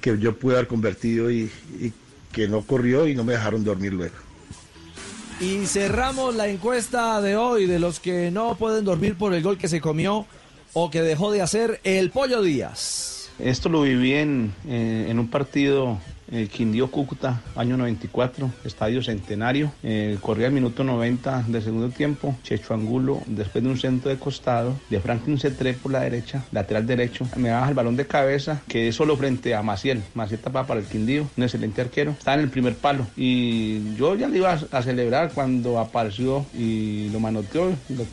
que yo pude haber convertido y, y que no corrió y no me dejaron dormir luego. Y cerramos la encuesta de hoy de los que no pueden dormir por el gol que se comió o que dejó de hacer el Pollo Díaz. Esto lo viví en, eh, en un partido eh, Quindío Cúcuta, año 94, Estadio Centenario. Eh, corría el minuto 90 del segundo tiempo. Checho Angulo, después de un centro de costado, de Franklin Cetré por la derecha, lateral derecho, me baja el balón de cabeza, quedé solo frente a Maciel. Maciel tapaba para el Quindío, un excelente arquero. Estaba en el primer palo. Y yo ya le iba a, celebrar cuando apareció y lo manoteó y lo,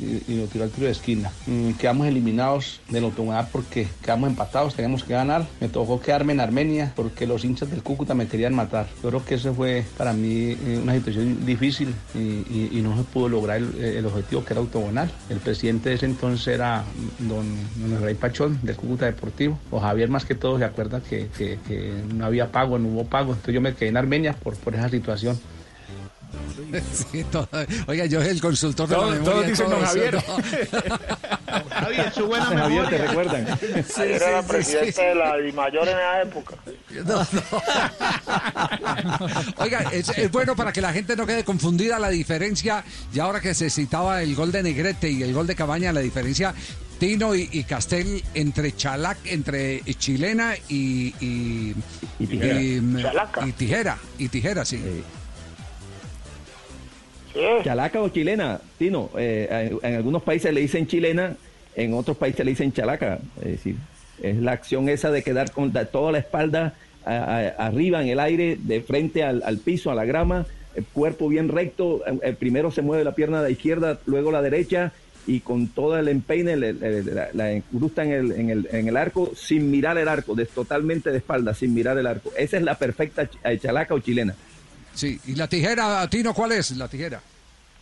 tiró al tiro de esquina. Mm, quedamos eliminados del autoridad porque quedamos empatados, teníamos que ganar. Me tocó quedarme en Armenia porque los hinchas del Cúcuta me querían matar. Yo creo que ese fue para mí eh, una situación difícil y, no se pudo lograr el, el objetivo que era autogonal. El presidente de ese entonces era don, don Rey Pachón del Cúcuta Deportivo. O Javier más que todo se acuerda que no había pago, no hubo pago. Entonces yo me quedé en Armenia por, por esa situación. Sí, todo- Oiga, yo soy el consultor de Todos- la memoria. todos dicen todo don eso, Javier. ¿no? [laughs] Javier, su buena Javier, memoria. ¿te recuerdan? [laughs] Sí, Ayer sí, era sí, presidente sí. de la DIMAYOR en esa época. No, no. Oiga, es, es bueno para que la gente no quede confundida la diferencia, y ahora que se citaba el gol de Negrete y el gol de Cabaña, la diferencia Tino y, y Castel entre Chalac, entre Chilena y, y, Y Tijera. y, mm, y Tijera, y Tijera, sí. Sí. Chalaca o chilena, Tino. eh, en, algunos países le dicen chilena, en otros países le dicen chalaca. Es decir, es la acción esa de quedar con toda la espalda arriba en el aire, de frente al, al piso, a la grama, el cuerpo bien recto. primero se mueve la pierna de la izquierda, luego la derecha y con todo el empeine la, la en el, en, el, en el arco sin mirar el arco, de, totalmente de espalda, sin mirar el arco. Esa es la perfecta eh, chalaca o chilena. Sí, y la tijera, Tino, ¿cuál es la tijera?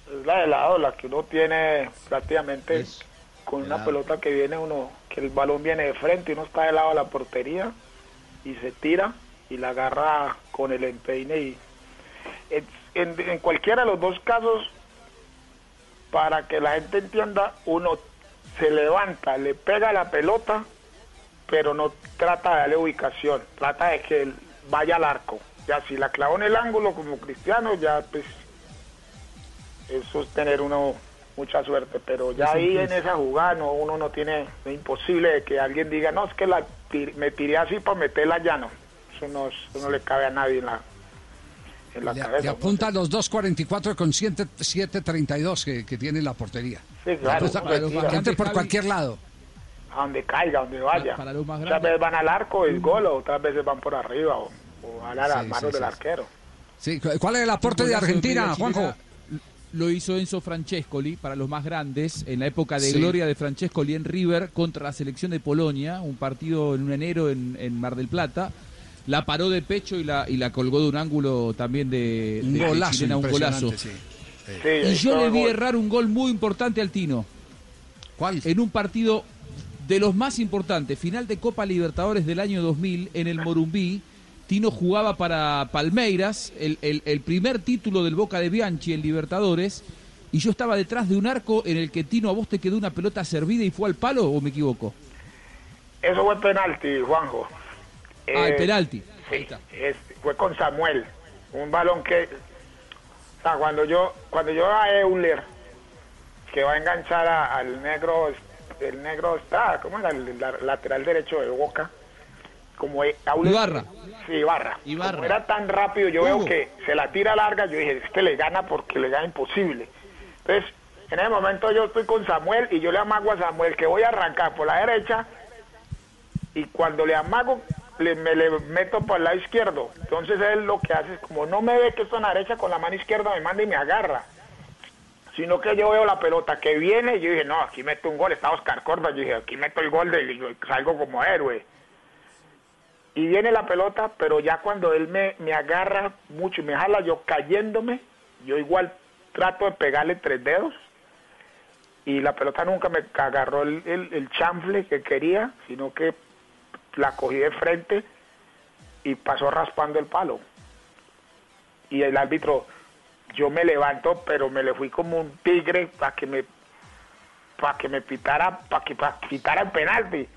Es la de lado, la que uno tiene prácticamente Es con una lado. pelota que viene uno, que el balón viene de frente y uno está de lado a la portería y se tira y la agarra con el empeine y en, en- en cualquiera de los dos casos, para que la gente entienda, uno se levanta, le pega la pelota, pero no trata de darle ubicación, trata de que vaya al arco. Ya si la clavó en el ángulo como cristiano, ya pues eso es tener uno mucha suerte, pero ya ahí en esa jugada no, uno no tiene, es imposible que alguien diga, no, es que la tir- me tiré así para meterla llano. Eso no, eso no le cabe a nadie en la, en la Le, cabeza. le ¿no? apunta a los 2.44 con 7 7.32 que, que tiene la portería. Sí, claro, para entre grandes, por cualquier lado. a donde caiga, a donde vaya. para los más Muchas veces van al arco, es gol, o otras veces van por arriba, o, o a las Sí, manos sí, del sí. arquero. Sí, ¿cu- ¿Cuál es el aporte de Argentina, Juanjo? Lo hizo Enzo Francescoli para los más grandes en la época de Sí. gloria de Francescoli en River contra la selección de Polonia, un partido en un enero en, en Mar del Plata. La paró de pecho y la, y la colgó de un ángulo también de, Un de- golazo chilena, un golazo. impresionante, sí. Sí, Y yo le vi gol. errar un gol muy importante al Tino. ¿Cuál? En un partido de los más importantes, final de Copa Libertadores del año 2000 en el Morumbí. Tino jugaba para Palmeiras, el, el- el primer título del Boca de Bianchi en Libertadores. Y yo estaba detrás de un arco en el que Tino a vos te quedó una pelota servida y fue al palo, ¿o me equivoco? Eso fue penalti, Juanjo. ah, el Eh, penalti. Sí, es- fue con Samuel. Un balón que. O sea, cuando yo, cuando yo a Euler, que va a enganchar a- al negro, el negro está, ¿cómo era? El, la- lateral derecho de Boca. Como e- Euler- Ibarra. Sí, Ibarra. Ibarra. Como era tan rápido, yo Hugo. veo que se la tira larga, yo dije, este le gana porque le gana imposible. Entonces, en ese momento yo estoy con Samuel y yo le amago a Samuel que voy a arrancar por la derecha y cuando le amago le, me le meto por el lado izquierdo. Entonces él lo que hace es como no me ve que estoy en la derecha con la mano izquierda me manda y me agarra. Sino que yo veo la pelota que viene y yo dije, no, aquí meto un gol, está Oscar Córdoba, yo dije, aquí meto el gol de, y salgo como héroe. Y viene la pelota, pero ya cuando él me, me agarra mucho y me jala, yo cayéndome, yo igual trato de pegarle tres dedos y la pelota nunca me agarró el, el, el chanfle que quería, sino que la cogí de frente y pasó raspando el palo. Y el árbitro yo me levanto, pero me le fui como un tigre para que me para que me pitara, para que pa- pitara el penalti.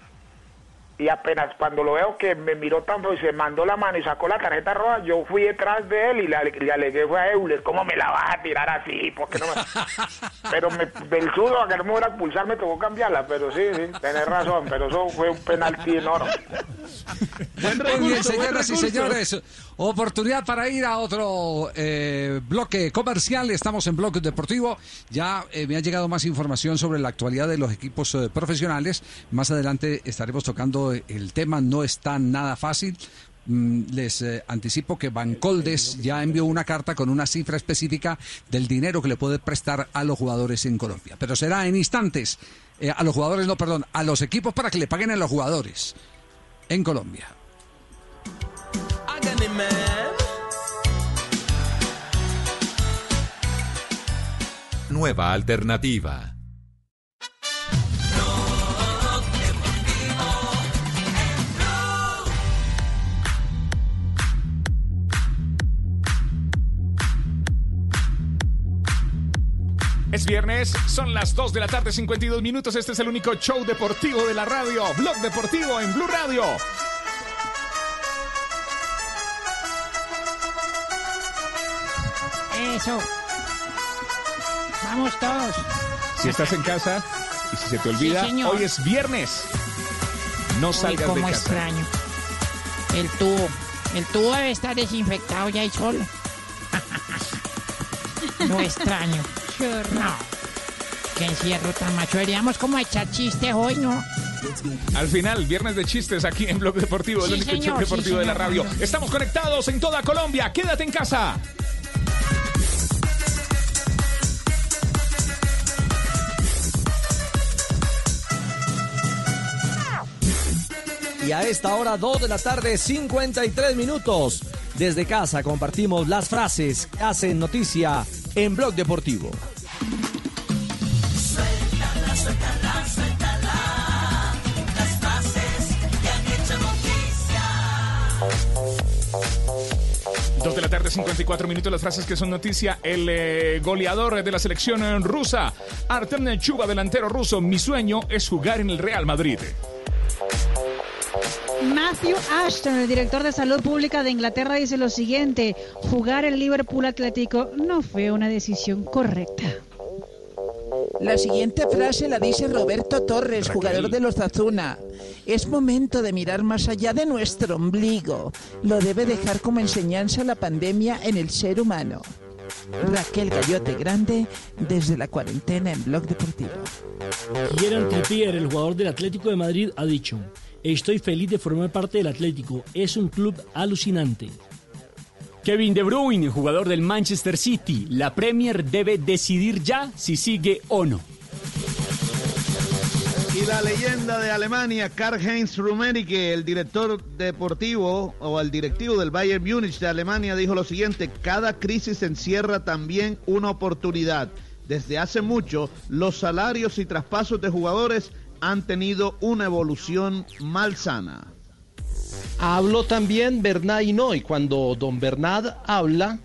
Y apenas cuando lo veo que me miró tanto y se mandó la mano y sacó la tarjeta roja, yo fui detrás de él y le, le alegué fue a Euler, ¿cómo me la vas a tirar así? ¿Por qué no me... [laughs] Pero me, del sudo a que no me fuera a expulsar me tocó cambiarla, pero sí, sí, tenés razón, pero eso fue un penalti enorme. Muy bien, señoras y señores. Oportunidad para ir a otro eh, bloque comercial. Estamos en Bloque Deportivo. Ya eh, me ha llegado más información sobre la actualidad de los equipos eh, profesionales. Más adelante estaremos tocando el tema. No está nada fácil. Mm, Les eh, anticipo que Bancoldes ya envió una carta con una cifra específica del dinero que le puede prestar a los jugadores en Colombia. Pero será en instantes. Eh, a los jugadores, no, perdón, a los equipos para que le paguen a los jugadores en Colombia. Nueva alternativa. Es viernes, son las 2 de la tarde, 52 minutos. Este es el único show deportivo de la radio. Blog Deportivo en Blue Radio. Eso. Vamos todos. Si estás en casa y si se te olvida, Sí, hoy es viernes. No Uy, salgas de cómo casa. extraño. El tubo. El tubo debe estar desinfectado ya y solo. [laughs] No extraño. No. Qué encierro tan macho. Deberíamos como echar chistes hoy, ¿no? Al final, viernes de chistes aquí en Blog Deportivo, el Sí, único señor, show sí, deportivo de la señor. radio. Estamos conectados en toda Colombia. Quédate en casa. Y a esta hora, 2 de la tarde, 53 minutos. Desde casa compartimos las frases que hacen noticia en Blog Deportivo. 2 de la tarde, 54 minutos. Las frases que son noticia. El eh, goleador de la selección rusa, Artem Chuba, delantero ruso. Mi sueño es jugar en el Real Madrid. Matthew Ashton, el director de salud pública de Inglaterra, dice lo siguiente: jugar el Liverpool Atlético no fue una decisión correcta. La siguiente frase la dice Roberto Torres, jugador de los Azuna. Es momento de mirar más allá de nuestro ombligo. Lo debe dejar como enseñanza la pandemia en el ser humano. Raquel Gallote Grande, desde la cuarentena en Blog Deportivo. Kieran Trippier, el jugador del Atlético de Madrid, ha dicho: Estoy feliz de formar parte del Atlético. Es un club alucinante. Kevin De Bruyne, jugador del Manchester City. La Premier debe decidir ya si sigue o no. Y la leyenda de Alemania, Karl-Heinz Rummenigge, el director deportivo o el directivo del Bayern Múnich de Alemania, dijo lo siguiente: cada crisis encierra también una oportunidad. Desde hace mucho, los salarios y traspasos de jugadores han tenido una evolución malsana. Habló también Bernard Hinault y cuando don Bernard habla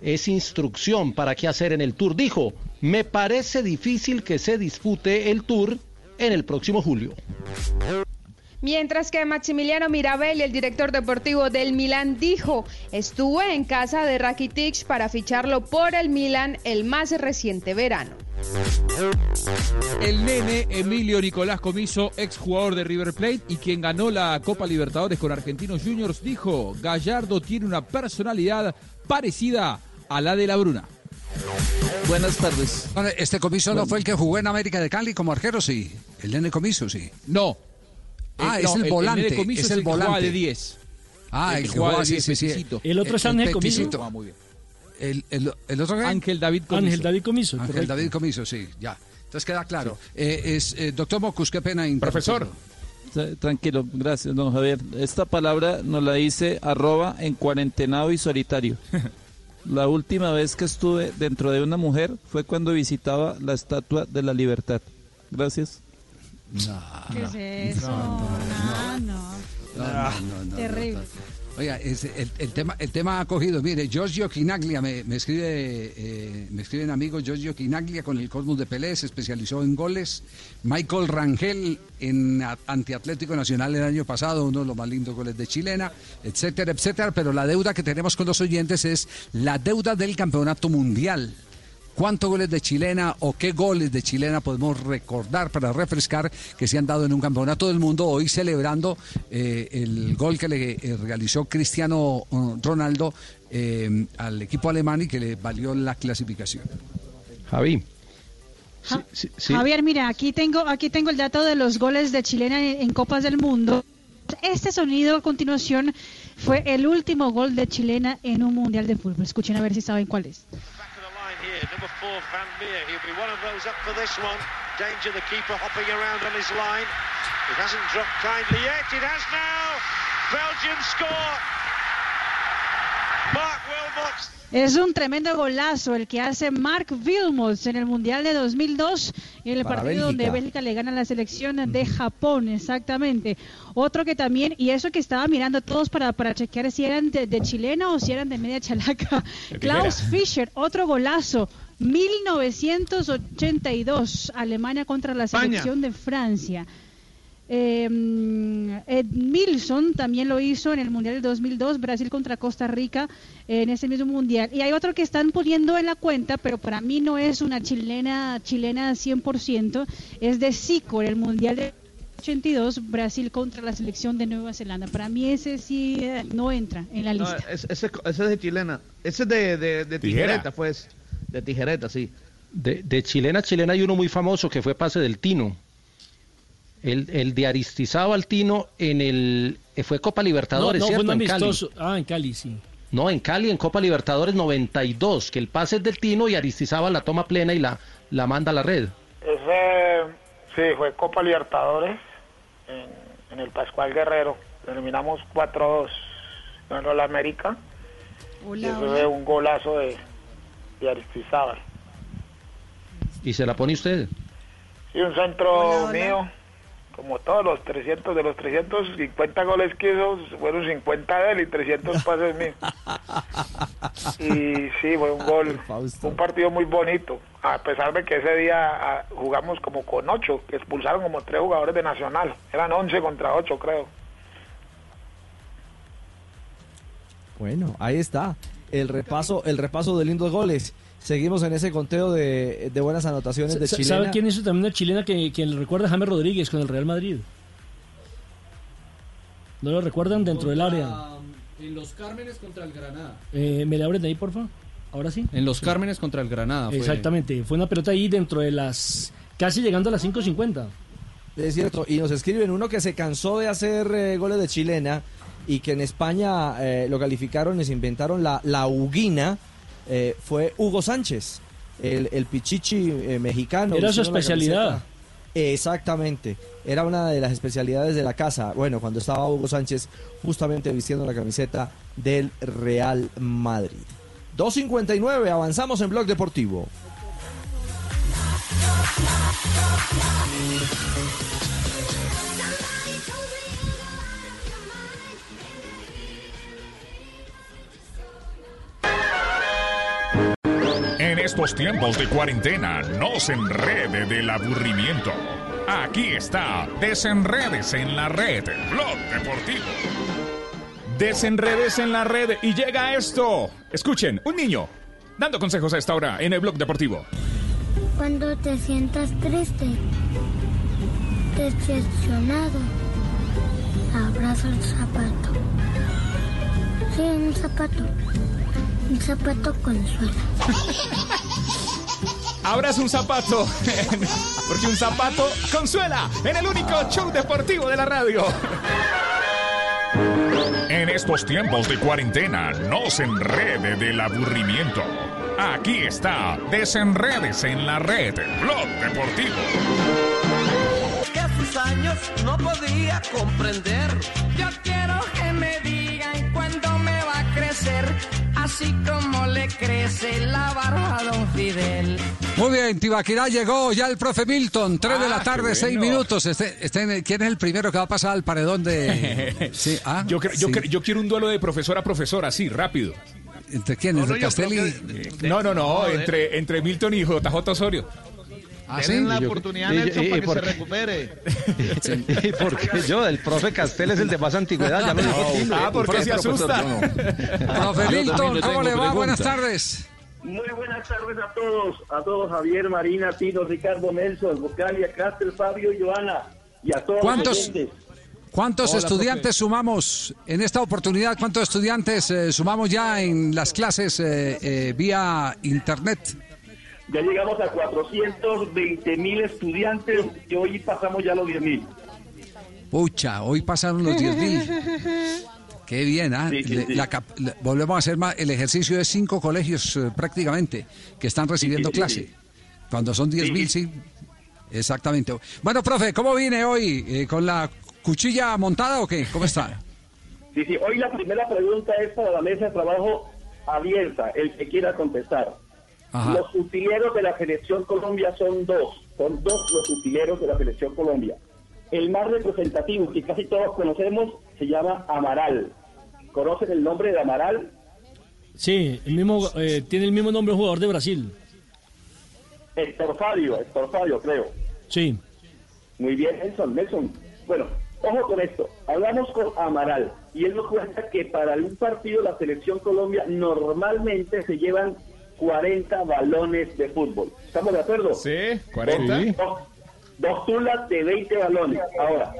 es instrucción para qué hacer en el Tour. Dijo, me parece difícil que se dispute el Tour en el próximo julio. Mientras que Maximiliano Mirabelli, el director deportivo del Milán, dijo, estuve en casa de Rakitic para ficharlo por el Milán el más reciente verano. El nene Emilio Nicolás Comiso, exjugador de River Plate y quien ganó la Copa Libertadores con Argentinos Juniors, dijo, Gallardo tiene una personalidad parecida a la de la Bruna. Buenas tardes. Este comiso no fue el que jugó en América de Cali como arquero, sí. El nene comiso, sí. No. Ah, Eh, es el el- volante. el nene Comiso es el volante. de 10. Ah, El que que jugaba jugaba, de sí, 10, sí, sí. Peticito. El otro es Ángel Comiso. Ah, muy bien. El, el- el otro qué? Ángel David Comiso. Ángel David Comiso. Ángel correcto. David Comiso, sí, ya. Entonces queda claro. Eh, es, eh, doctor Mocus, qué pena. Profesor. Tra- Tranquilo, gracias, don Javier. Esta palabra nos la dice arroba en cuarentenado y solitario. [laughs] La última vez que estuve dentro de una mujer fue cuando visitaba la Estatua de la Libertad. Gracias. ¿Qué es eso? No, no. No, no, no, no, Terrible. Oiga, es- el, el tema, el tema ha cogido. Mire, Giorgio Quinaglia me, me escribe, eh, me escriben amigos. Giorgio Quinaglia con el Cosmos de Pelé se especializó en goles. Michael Rangel en Antiatlético Nacional el año pasado, uno de los más lindos goles de chilena, etcétera, etcétera. Pero la deuda que tenemos con los oyentes es la deuda del campeonato mundial. ¿Cuántos goles de chilena o qué goles de chilena podemos recordar para refrescar que se han dado en un campeonato del mundo? Hoy celebrando eh, el gol que le eh, realizó Cristiano eh, Ronaldo eh, al equipo alemán y que le valió la clasificación. Javi. Ja- sí, sí. Javier, mira, aquí tengo, aquí tengo el dato de los goles de chilena en, en Copas del Mundo. Este sonido a continuación fue el último gol de chilena en un mundial de fútbol. Escuchen a ver si saben cuál es. Number four, Van Meer. He'll be one of those up for this one. Danger, the keeper hopping around on his line. It hasn't dropped kindly yet. It has now. Belgium score. Es un tremendo golazo el que hace Mark Wilmots en el Mundial de 2002, en el Para partido donde Bélgica. Le gana a la selección de Japón, exactamente. Otro que también, y eso que estaba mirando todos para, para chequear si eran de, de chilena o si eran de media chalaca. [laughs] Klaus. Fischer, otro golazo. 1982, Alemania contra la España. selección de Francia. Eh, Ed Milson también lo hizo en el Mundial del 2002, Brasil contra Costa Rica en ese mismo Mundial. Y hay otro que están poniendo en la cuenta, pero para mí no es una chilena chilena 100%, es de Zico en el Mundial del 82, Brasil contra la selección de Nueva Zelanda. Para mí ese sí eh, no entra en la No, lista. ese, ese- ese es de chilena. Ese es de, de, de Tijera. tijereta, pues. De tijereta, sí. De, de chilena chilena hay uno muy famoso que fue pase del Tino. El, el de Aristizábal Tino en el eh, fue Copa Libertadores, no, fue ¿cierto? un En Cali. Ah, en Cali, sí. No, en Cali, en Copa Libertadores 92, que el pase es del Tino y Aristizábal la toma plena y la, la manda a la red. Ese, sí, fue Copa Libertadores en, en el Pascual Guerrero. Terminamos 4-2 ganó la América. y ese fue un golazo de, de Aristizábal. Y se la pone usted. Y un centro mío, como todos los 300, de los 350 goles que hizo, fueron 50 de él y 300 [laughs] pases míos. Y sí, fue un gol, un partido muy bonito, a pesar de que ese día ah, jugamos como con 8, que expulsaron como 3 jugadores de Nacional, eran 11 contra 8 creo. Bueno, ahí está. El repaso, el repaso de lindos goles. Seguimos en ese conteo de, de buenas anotaciones de chilena. ¿Sabe quién hizo también una chilena que, que le recuerda a James Rodríguez con el Real Madrid? ¿No lo recuerdan dentro del área? En los Cármenes contra el Granada. Eh, ¿Me le abren de ahí, por favor? ¿Ahora sí? En los Cármenes contra el Granada. fue. Exactamente. Fue una pelota ahí dentro de las... Casi llegando a las 5.50. Es cierto, y nos escriben uno que se cansó de hacer eh, goles de chilena y que en España eh, lo calificaron y se inventaron la, la Huguina, eh, fue Hugo Sánchez, el, el pichichi eh, mexicano. Era su especialidad. Exactamente, era una de las especialidades de la casa. Bueno, cuando estaba Hugo Sánchez justamente vistiendo la camiseta del Real Madrid. 2.59, avanzamos en Blog Deportivo. Estos tiempos de cuarentena, no se enrede del aburrimiento. Aquí está Desenredes en la red, Blog Deportivo. Desenredes en la red y llega esto. Escuchen, un niño dando consejos a esta hora en el Blog Deportivo. Cuando te sientas triste, decepcionado, abraza el zapato. Sí, un zapato. Un zapato consuela. Abras un zapato, [laughs] porque un zapato consuela en el único show deportivo de la radio. En estos tiempos de cuarentena, no se enrede del aburrimiento. Aquí está Desenredes en la red, Blog Deportivo. que a sus años no podía comprender. Yo quiero que me digan cuándo me va a crecer, así como le crece la barba a don Fidel. Muy bien, Tibaquirá llegó ya el profe Milton, 3 de la Ah, tarde, qué 6 bueno. minutos. Este, este- ¿Quién es el primero que va a pasar al paredón de...? [laughs] Sí, ah, Yo, cre- yo, sí. cre- yo quiero un duelo de profesor a profesor, así, rápido. ¿Entre quiénes? ¿De Castelli? No, no, no, entre, entre Milton y JJ Osorio. ¿Ah, Denle la Y yo- oportunidad a y- Nelson y- para y que por se recupere. ¿Y por qué yo? El profe Castel es el de más antigüedad, ya dijo Tino. Ah, ¿por qué se asusta? [laughs] Profe Milton, ¿cómo le va? Buenas tardes. Muy buenas tardes a todos, a todos, Javier, Marina, Tino, Ricardo, Nelson, Vocalia, Castel, Fabio y Joana, y a todos ¿Cuántos- los. ¿Cuántos Hola, estudiantes profe. sumamos en esta oportunidad? ¿Cuántos estudiantes eh, sumamos ya en las clases eh, eh, vía internet? Ya llegamos a 420 mil estudiantes y hoy pasamos ya los 10 mil. Pucha, hoy pasaron los 10 mil. [laughs] Qué bien, ¿ah? Sí, sí, Le- sí. la cap- la- volvemos a hacer más, el ejercicio de cinco colegios eh, prácticamente que están recibiendo clase. Cuando son 10 mil, sí. Exactamente. Bueno, profe, ¿cómo viene hoy? Eh, ¿Con la cuchilla montada o qué? ¿Cómo está? [laughs] Sí, sí, hoy la primera pregunta es para la mesa de trabajo abierta, el que quiera contestar. Ajá. Los utileros de la selección Colombia son dos, son dos los utileros de la selección Colombia. El más representativo que casi todos conocemos se llama Amaral. ¿Conocen el nombre de Amaral? Sí, el mismo, eh, tiene el mismo nombre jugador de Brasil. Héctor Fabio, Héctor Fabio creo. Sí. Muy bien, Nelson, Nelson. Bueno, ojo con esto. Hablamos con Amaral y él nos cuenta que para un partido la selección Colombia normalmente se llevan 40 balones de fútbol. ¿Estamos de acuerdo? Sí, 40. Dos, tulas de 20 balones. Ahora,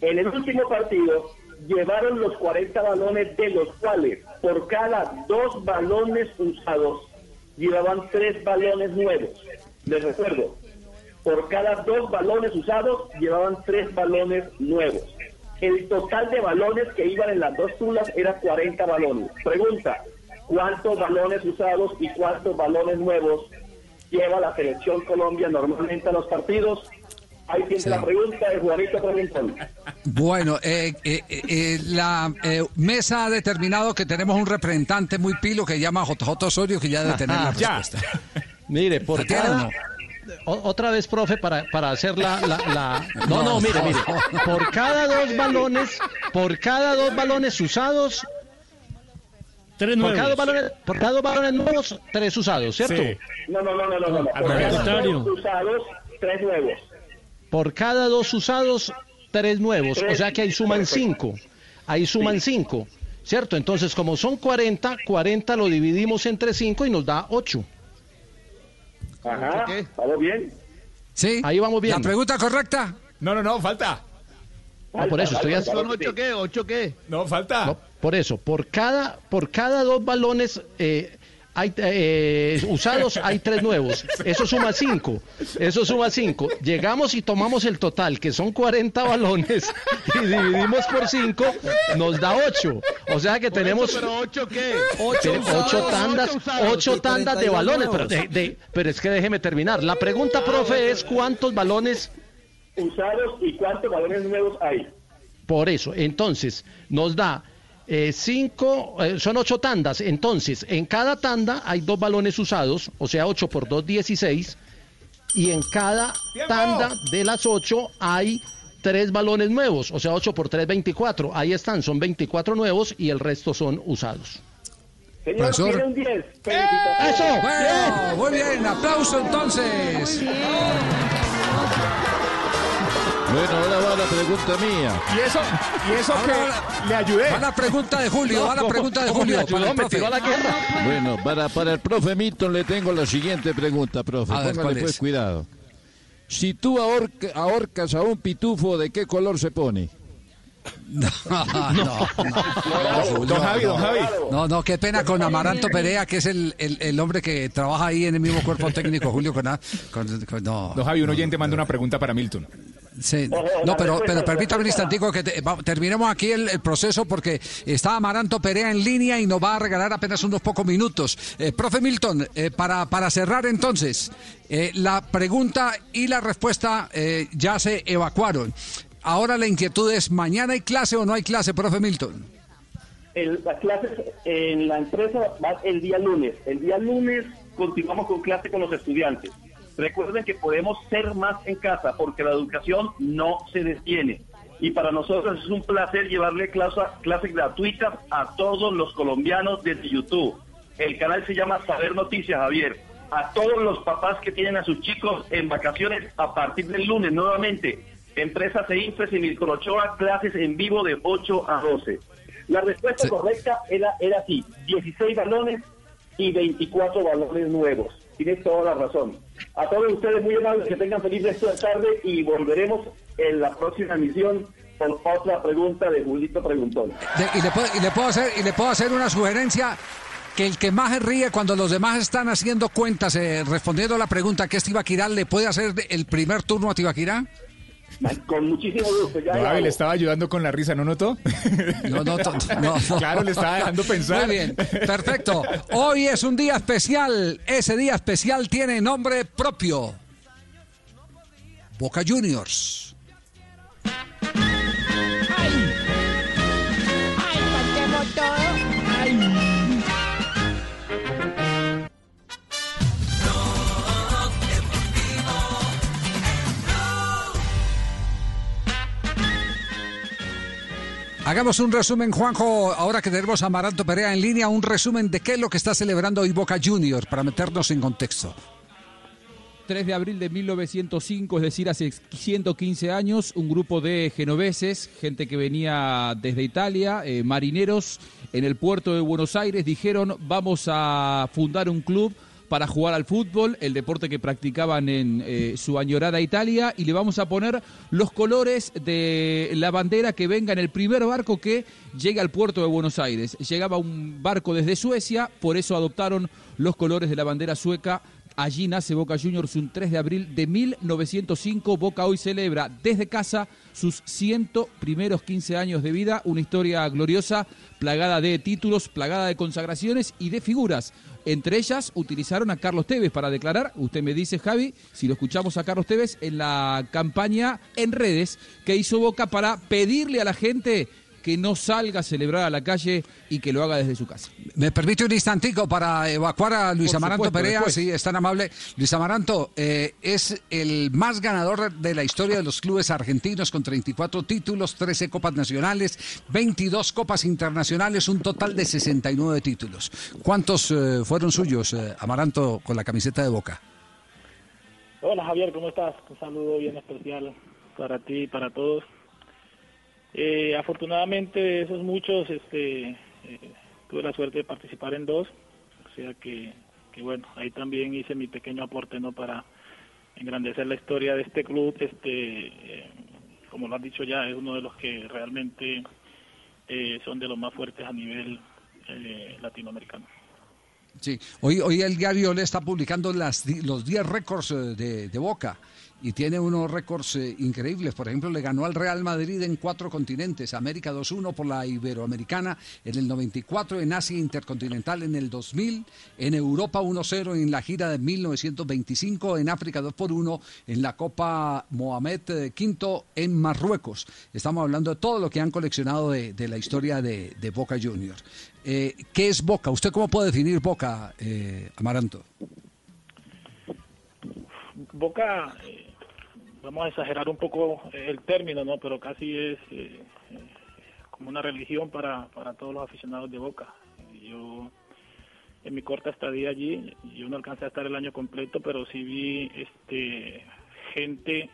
en el último partido llevaron los 40 balones de los cuales por cada dos balones usados llevaban tres balones nuevos. Les recuerdo, por cada dos balones usados llevaban tres balones nuevos. El total de balones que iban en las dos tulas era 40 balones. Pregunta, ¿cuántos balones usados y cuántos balones nuevos lleva la selección Colombia normalmente a los partidos? Ahí tiene la pregunta de Juanito Preguntón. Bueno, eh, eh, eh, eh, la eh, mesa ha determinado que tenemos un representante muy pilo que llama JJ Osorio que ya debe tener la [laughs] Ya. respuesta. Mire, por ¿La tiene o cada... O- Otra vez, profe, para, para hacer la, la, la- [laughs] No, no, mire, mire. Por cada dos balones, por cada dos balones usados... Tres por nuevos. cada, dos balones, por cada dos balones nuevos, tres usados, ¿cierto? Sí. No, no, no, no, no, no. Al Por cada dos usados, tres nuevos. Por cada dos usados, tres nuevos. O sea que ahí suman cinco. Ahí suman cinco. ¿Cierto? Entonces, como son 40, 40 lo dividimos entre 5 y nos da 8. Ajá, ¿vamos bien? Sí. Ahí vamos bien. ¿La pregunta correcta? No, no, no, falta. No, por eso estoy ¿Son ocho qué? ¿Ocho qué? No, falta. No, por eso, por cada, por cada dos balones eh, hay, eh, usados hay tres nuevos. Eso suma cinco. Eso suma cinco. Llegamos y tomamos el total, que son 40 balones, [laughs] y dividimos por cinco, nos da ocho. O sea que tenemos ¿Pero ocho qué? ocho, ocho tandas, ocho usados. ocho Y tandas de 32 balones. Pero, nuevos. de- de- pero es que déjeme terminar. La pregunta, profe, es cuántos balones Usados y cuántos balones nuevos hay. Por eso, entonces, nos da eh, cinco, eh, son ocho tandas. Entonces, en cada tanda hay dos balones usados, o sea, 8 por 2, 16. Y en cada tanda de las ocho hay tres balones nuevos, o sea, 8 por 3, 24. Ahí están, son 24 nuevos y el resto son usados. Señor, Profesor. tiene un 10. Felicitaciones. ¡Eso! Bueno, muy bien, aplauso entonces. Bueno, ahora va la pregunta mía. Y eso, y eso Ahora, que ahora, le ayudé. Va la pregunta de Julio, va la pregunta de Julio. para el profe. Bueno, para, para el profe Milton le tengo la siguiente pregunta, profe. A ver, Póngale ¿cuál pues es? cuidado. Si tú ahorca- ahorcas a un pitufo, ¿de qué color se pone? No, [laughs] no, no. Julio, Don Javi, don no. Javi. No, no, qué pena con Amaranto Perea, que es el, el, el hombre que trabaja ahí en el mismo cuerpo técnico, Julio, con, con- con- no. Don Javi, un oyente manda una pregunta para Milton. Sí, no, pero, pero permítame un instantico que te- va- terminemos aquí el, el proceso porque está Amaranto Perea en línea y nos va a regalar apenas unos pocos minutos. Eh, profe Milton, eh, para, para cerrar entonces, eh, la pregunta y la respuesta eh, ya se evacuaron. Ahora la inquietud es, ¿mañana hay clase o no hay clase, profe Milton? El- las clases en la empresa van el día lunes. El día lunes continuamos con clase con los estudiantes. Recuerden que podemos ser más en casa porque la educación no se detiene. Y para nosotros es un placer llevarle clase- clases gratuitas a todos los colombianos desde YouTube. El canal se llama Saber Noticias, Javier. A todos los papás que tienen a sus chicos en vacaciones a partir del lunes nuevamente. Empresas e Infes y Microchoa, clases en vivo de 8 a 12. La respuesta correcta era, era así, 16 balones y 24 balones nuevos. Tienes toda la razón. A todos ustedes muy amables, que tengan feliz resto de tarde y volveremos en la próxima emisión con otra pregunta de Julito Preguntón. Y, le puedo, y le puedo hacer, y le puedo hacer una sugerencia que el que más ríe cuando los demás están haciendo cuentas, eh, respondiendo a la pregunta que es Tibaquirá, ¿le puede hacer el primer turno a Tibaquirá? Con muchísimo gusto. Ya No, le estaba ayudando con la risa, ¿no notó? No, no, no, no, no. [laughs] Claro, le estaba dejando pensar. Muy bien, perfecto. Hoy es un día especial. Ese día especial tiene nombre propio. Boca Juniors. Hagamos un resumen, Juanjo, ahora que tenemos a Amaranto Perea en línea, un resumen de qué es lo que está celebrando hoy Boca Juniors, para meternos en contexto. 3 de abril de 1905, es decir, hace 115 años, un grupo de genoveses, gente que venía desde Italia, eh, marineros, en el puerto de Buenos Aires, dijeron vamos a fundar un club para jugar al fútbol, el deporte que practicaban en eh, su añorada Italia, y le vamos a poner los colores de la bandera que venga en el primer barco que llegue al puerto de Buenos Aires. Llegaba un barco desde Suecia, por eso adoptaron los colores de la bandera sueca Allí nace Boca Juniors un 3 de abril de 1905. Boca hoy celebra desde casa sus 100 primeros 15 años de vida. Una historia gloriosa, plagada de títulos, plagada de consagraciones y de figuras. Entre ellas utilizaron a Carlos Tevez para declarar, usted me dice Javi, si lo escuchamos a Carlos Tevez en la campaña en redes que hizo Boca para pedirle a la gente que no salga a celebrar a la calle y que lo haga desde su casa. ¿Me permite un instantico para evacuar a Luis Por Amaranto supuesto, Perea? después. Sí, es tan amable. Luis Amaranto eh, es el más ganador de la historia de los clubes argentinos con 34 títulos, 13 copas nacionales, 22 copas internacionales, un total de 69 títulos. ¿Cuántos eh, fueron suyos, eh, Amaranto, con la camiseta de Boca? Hola Javier, ¿cómo estás? Un saludo bien especial para ti y para todos. Eh, afortunadamente de esos muchos, este, eh, tuve la suerte de participar en dos, o sea que, que bueno, ahí también hice mi pequeño aporte, ¿no? Para engrandecer la historia de este club, este, eh, como lo has dicho ya, es uno de los que realmente eh, son de los más fuertes a nivel latinoamericano. Sí, hoy, hoy el diario le está publicando las, los 10 récords de, de Boca y tiene unos récords eh, increíbles. Por ejemplo, le ganó al Real Madrid en cuatro continentes. América 2-1 por la Iberoamericana en el 94, en Asia Intercontinental en el 2000, en Europa 1-0 en la gira de 1925, en África 2-1 en la Copa Mohamed eh, V en Marruecos. Estamos hablando de todo lo que han coleccionado de, de la historia de, de Boca Juniors. Eh, ¿Qué es Boca? ¿Usted cómo puede definir Boca, eh, Amaranto? Boca, eh, vamos a exagerar un poco eh, el término, ¿no? Pero casi es eh, eh, como una religión para, para todos los aficionados de Boca. Yo, en mi corta estadía allí, yo no alcancé a estar el año completo, pero sí vi este, gente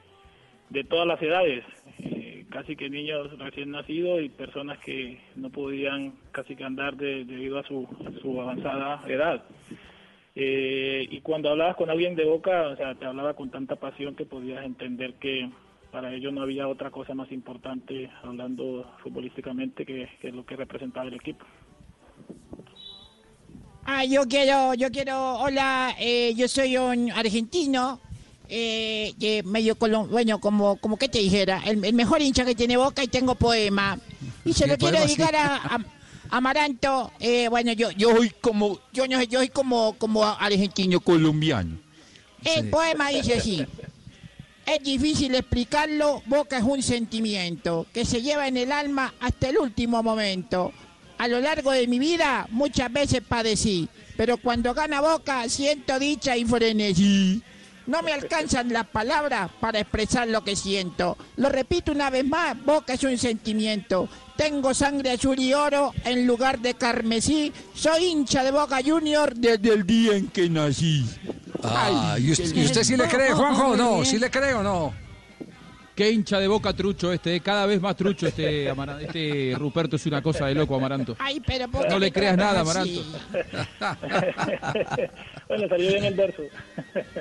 de todas las edades, casi que niños recién nacidos y personas que no podían casi que andar de- debido a su, su avanzada edad. Eh, y cuando hablabas con alguien de Boca, o sea, te hablaba con tanta pasión que podías entender que para ellos no había otra cosa más importante, hablando futbolísticamente, que, que lo que representaba el equipo. Ah, yo quiero, yo quiero, hola, eh, yo soy un argentino, eh, medio bueno, como, como que te dijera, el, el mejor hincha que tiene Boca y tengo poema. Y se ¿Qué lo quiero dedicar a, a- Amaranto, eh, bueno, yo, yo soy como, yo no sé, yo soy como, como argentino colombiano. El poema dice así. Es difícil explicarlo, Boca es un sentimiento que se lleva en el alma hasta el último momento. A lo largo de mi vida muchas veces padecí, pero cuando gana Boca siento dicha y frenesí. No me alcanzan las palabras para expresar lo que siento. Lo repito una vez más, Boca es un sentimiento. Tengo sangre azul y oro en lugar de carmesí. Soy hincha de Boca Junior desde el día en que nací. Ah, Ay, ¿y usted, y usted sí le cree, Juanjo, no? ¿Sí le cree o no? Qué hincha de boca trucho este, eh, cada vez más trucho este, Amara- este Ruperto es una cosa de loco, Amaranto. Ay, pero ¿por qué No le creas nada? Amaranto. [laughs] bueno, salió bien el verso.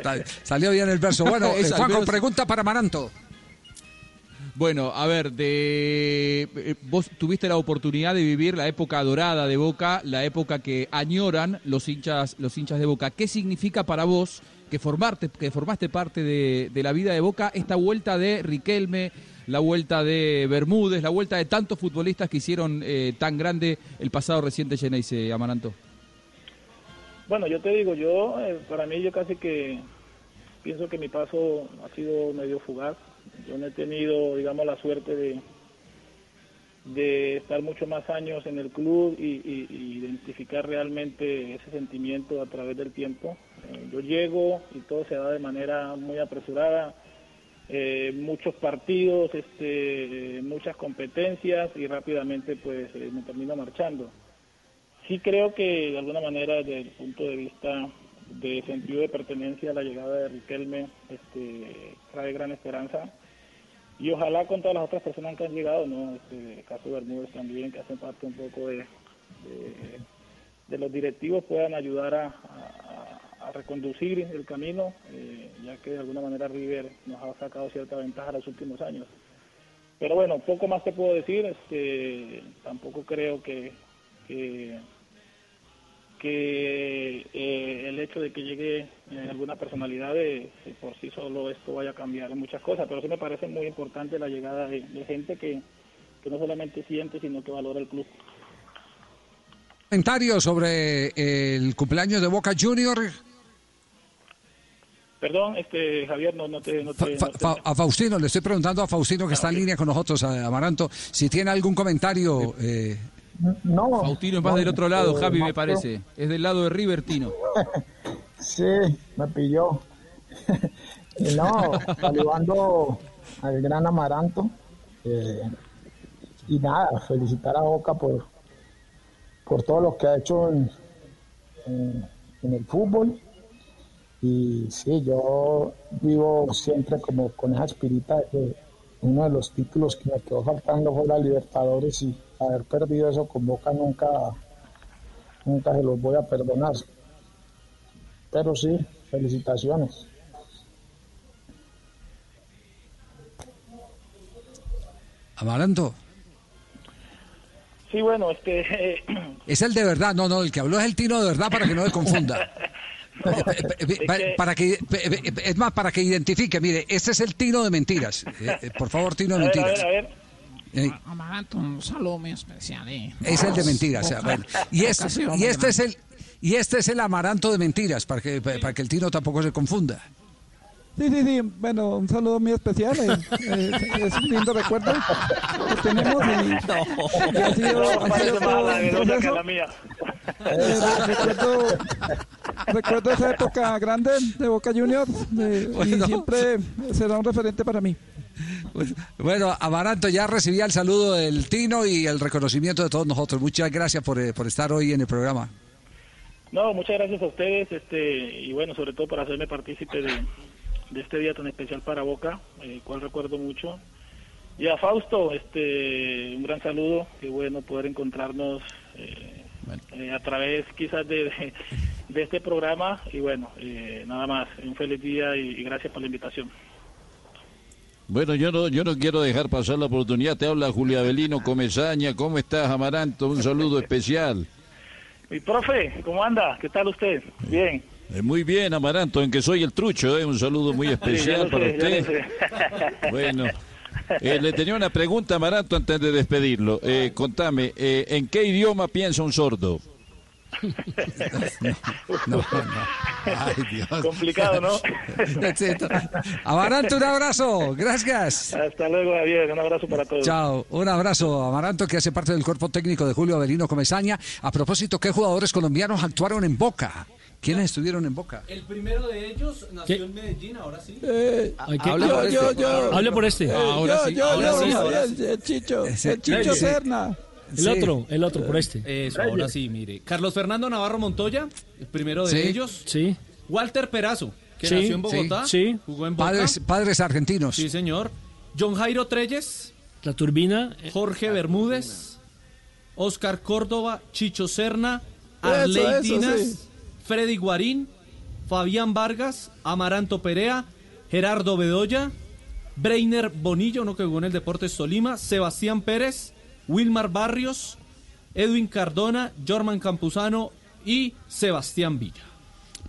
Sa- Salió bien el verso. Bueno, [laughs] eh, Juanjo, verso. pregunta para Maranto. Bueno, a ver, de eh, vos tuviste la oportunidad de vivir la época dorada de Boca, la época que añoran los hinchas, los hinchas de Boca. ¿Qué significa para vos que formarte, que formaste parte de, la vida de Boca esta vuelta de Riquelme, la vuelta de Bermúdez, la vuelta de tantos futbolistas que hicieron eh, tan grande el pasado reciente Geneise Amaranto? Bueno, yo te digo, yo, eh, para mí, yo casi que pienso que mi paso ha sido medio fugaz. Yo no he tenido, digamos, la suerte de, de estar mucho más años en el club y- y identificar realmente ese sentimiento a través del tiempo. Eh, yo llego y todo se da de manera muy apresurada. eh, muchos partidos, este, muchas competencias y rápidamente pues eh, me termino marchando. Sí creo que de alguna manera desde el punto de vista de sentido de pertenencia la llegada de Riquelme este, trae gran esperanza y ojalá con todas las otras personas que han llegado, ¿no? Este, caso de Bermúdez también, que hacen parte un poco de, de los directivos, puedan ayudar a, a- reconducir el camino, eh, ya que de alguna manera River nos ha sacado cierta ventaja los últimos años. Pero bueno, poco más te puedo decir, este, tampoco creo que, que, eh, el hecho de que llegue eh, alguna personalidad de, por sí solo esto vaya a cambiar en muchas cosas, pero sí me parece muy importante la llegada de, de gente que, que no solamente siente, sino que valora el club. Comentario sobre el cumpleaños de Boca Junior. Perdón, este Javier, no, no te... No te- Fa- no te- fa- a Faustino, le estoy preguntando a Faustino que está en línea con nosotros, a Amaranto, si tiene algún comentario. eh, No. Faustino es más no, del otro lado, eh, Javi, me parece. Es del lado de Rivertino. [laughs] Sí, me pilló. [laughs] no, saludando al gran Amaranto. eh, y nada, felicitar a Boca por, por todo lo que ha hecho en, en- en el fútbol. Y sí, yo vivo siempre como con esa espirita de que uno de los títulos que me quedó faltando fue la Libertadores y haber perdido eso con Boca nunca, nunca se los voy a perdonar. Pero sí, felicitaciones. Amaranto, Sí, bueno, este... es el de verdad, no, no, el que habló es el Tino de verdad para que no se confunda. [laughs] Eh, eh, pa- Para que, eh, es más, para que identifique, mire, este es el Tino de mentiras. Por favor, Tino de A ver, a mentiras. ver, a ver. Eh, Amaranto, un saludo muy especial. Eh. Es el de mentiras. o sea, bueno. Y este, y este es el y este es el amaranto de mentiras para que para que el Tino tampoco se confunda. Sí, sí, sí. Bueno, un saludo muy especial. eh, eh, es un lindo recuerdo que tenemos y, y ha sido, No, ha sido todo un proceso. la mía. Eh, recuerdo, recuerdo esa época grande de Boca Juniors eh, y siempre será un referente para mí. Bueno, Amaranto ya recibía el saludo del Tino y el reconocimiento de todos nosotros. Muchas gracias por, eh, por estar hoy en el programa. No, muchas gracias a ustedes, este, y bueno, sobre todo por hacerme partícipe de, de este día tan especial para Boca, el cual recuerdo mucho. Y a Fausto, este, un gran saludo, qué bueno poder encontrarnos eh, eh, a través quizás de, de, [laughs] de este programa, y bueno, eh, nada más, un feliz día y, y gracias por la invitación. Bueno, yo no, yo no quiero dejar pasar la oportunidad. Te habla Julia Avelino Comezaña. ¿Cómo estás, Amaranto? Un saludo [laughs] especial. Mi profe, ¿cómo anda? ¿Qué tal usted? Bien. Eh, muy bien, Amaranto, en que soy el trucho, ¿eh? Un saludo muy [laughs] especial para sé, usted. Bueno, eh, le tenía una pregunta, Amaranto, antes de despedirlo. Eh, contame, eh, ¿en qué idioma piensa un sordo? [laughs] No, no. Ay, Dios. Complicado, ¿no? [laughs] Exacto. Amaranto, un abrazo. Gracias. Hasta luego, Javier. Un abrazo para todos. Chao, un abrazo Amaranto que hace parte del cuerpo técnico de Julio Avelino Comesaña. A propósito, ¿qué jugadores colombianos actuaron en Boca? ¿Quiénes estuvieron en Boca? El primero de ellos nació ¿Qué? en Medellín, ahora sí. Eh, Hay que- yo, yo, yo. Hable por este. Eh, Ahora sí, yo, ahora yo, sí, ahora el, el Chicho, Ese- el Chicho Serna. El Sí. otro, el otro, por este. Eso, ahora sí, mire. Carlos Fernando Navarro Montoya, el primero de Sí. ellos. Sí. Walter Perazo, que Sí, nació en Bogotá. sí. Jugó en Boca. Padres, padres argentinos. Sí, señor. John Jairo Treyes, La turbina. eh, Jorge Bermúdez, Oscar Córdoba, Chicho Serna, Eso, Arley eso, Dinas, sí. Freddy Guarín, Fabián Vargas, Amaranto Perea, Gerardo Bedoya, Breiner Bonillo, uno que jugó en el Deportes Tolima, Sebastián Pérez, Wilmar Barrios, Edwin Cardona, Jorman Campuzano y Sebastián Villa.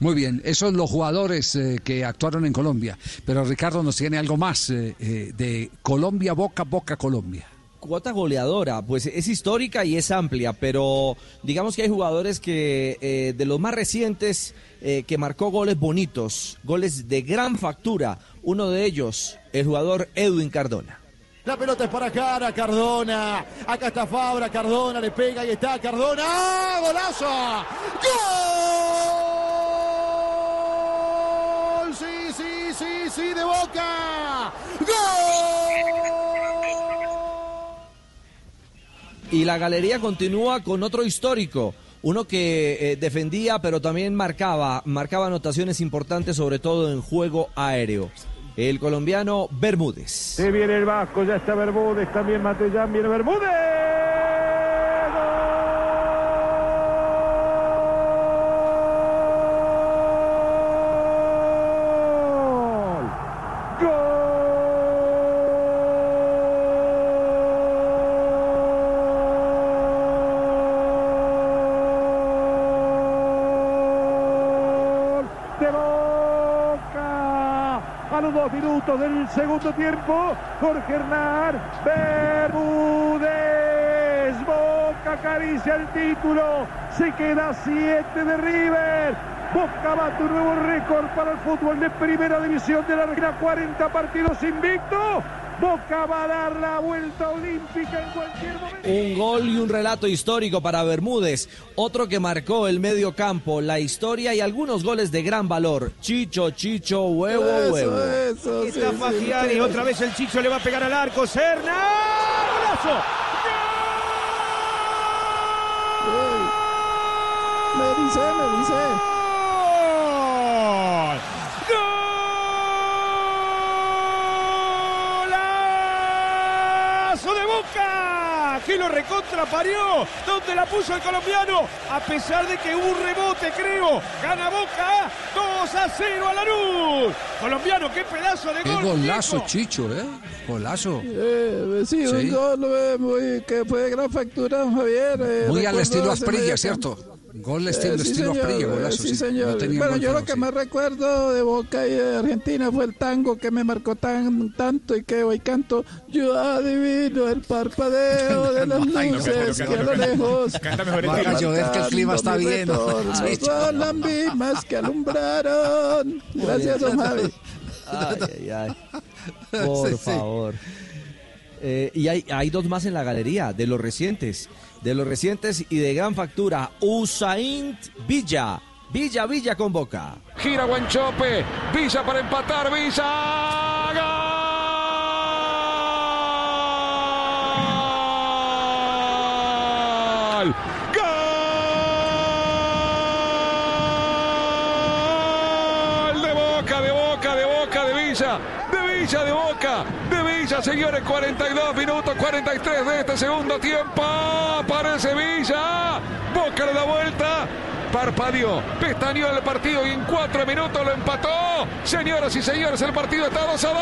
Muy bien, esos los jugadores eh, que actuaron en Colombia. Pero Ricardo nos tiene algo más eh, eh, de Colombia, Boca, Boca, Colombia. Cuota goleadora, pues es histórica y es amplia, pero digamos que hay jugadores que eh, de los más recientes eh, que marcó goles bonitos, goles de gran factura. Uno de ellos, el jugador Edwin Cardona. La pelota es para cara, Cardona. Acá está Fabra, Cardona le pega y está Cardona. ¡Ah, ¡Golazo! ¡Gol! Sí, sí, sí, sí, de boca. Y la galería continúa con otro histórico, uno que eh, defendía pero también marcaba, marcaba anotaciones importantes sobre todo en juego aéreo. El colombiano Bermúdez. Se viene el Vasco, ya está Bermúdez, también Matellán, viene Bermúdez. ¡Gol! ¡Gol! ¡De Boca! A los dos minutos del segundo tiempo, Jorge Hernán Bermúdez. Boca acaricia el título. Se queda a siete de River. Boca bate un nuevo récord para el fútbol de primera división de la Argentina. 40 partidos invicto. Boca va a dar la vuelta olímpica en cualquier momento. Un gol y un relato histórico para Bermúdez, otro que marcó el medio campo, la historia y algunos goles de gran valor. Chicho, Chicho, huevo, Eso, huevo. eso, sí, Está Fagiani, sí. otra vez el Chicho le va a pegar al arco. Serna. ¡Golazo! Me dice, me dice. Lo recontraparió. ¿Dónde la puso el colombiano? A pesar de que hubo un rebote, creo. Gana Boca 2 a 0 a la luz. Colombiano, qué pedazo de Qué gol. golazo. Chicho, ¿eh? Golazo. Eh, sí, Sí. un gol eh, muy, que fue de gran factura, Javier. eh, Muy al estilo Asprilla, ¿cierto? Gol estilo, Eh, sí, estilo señor, eh, golazo. sí, sí. señor. No bueno, yo lo que más recuerdo de Boca y de Argentina fue el tango que me marcó tan tanto y que hoy canto. Yo adivino el parpadeo de las luces que a lo lejos. Canta mejor el Va a tema. llover que el clima está bien. Son las mismas que alumbraron. Gracias, don Javi. Ay, ay, ay. Por favor. Eh, y hay, dos más en la galería, de los recientes. De los recientes y de gran factura. Usaint Villa. Villa, Villa con Boca. Gira Guanchope, Villa para empatar, Villa. ¡Gol! ¡Gol! De Boca, de Boca, de Boca, de Villa. De Villa, de Boca. Señores, 42 minutos, 43 de este segundo tiempo. Aparece Villa. Boca le da vuelta. Parpadeó, pestañeó el partido y en cuatro minutos lo empató. Señoras y señores, el partido está 2 a 2.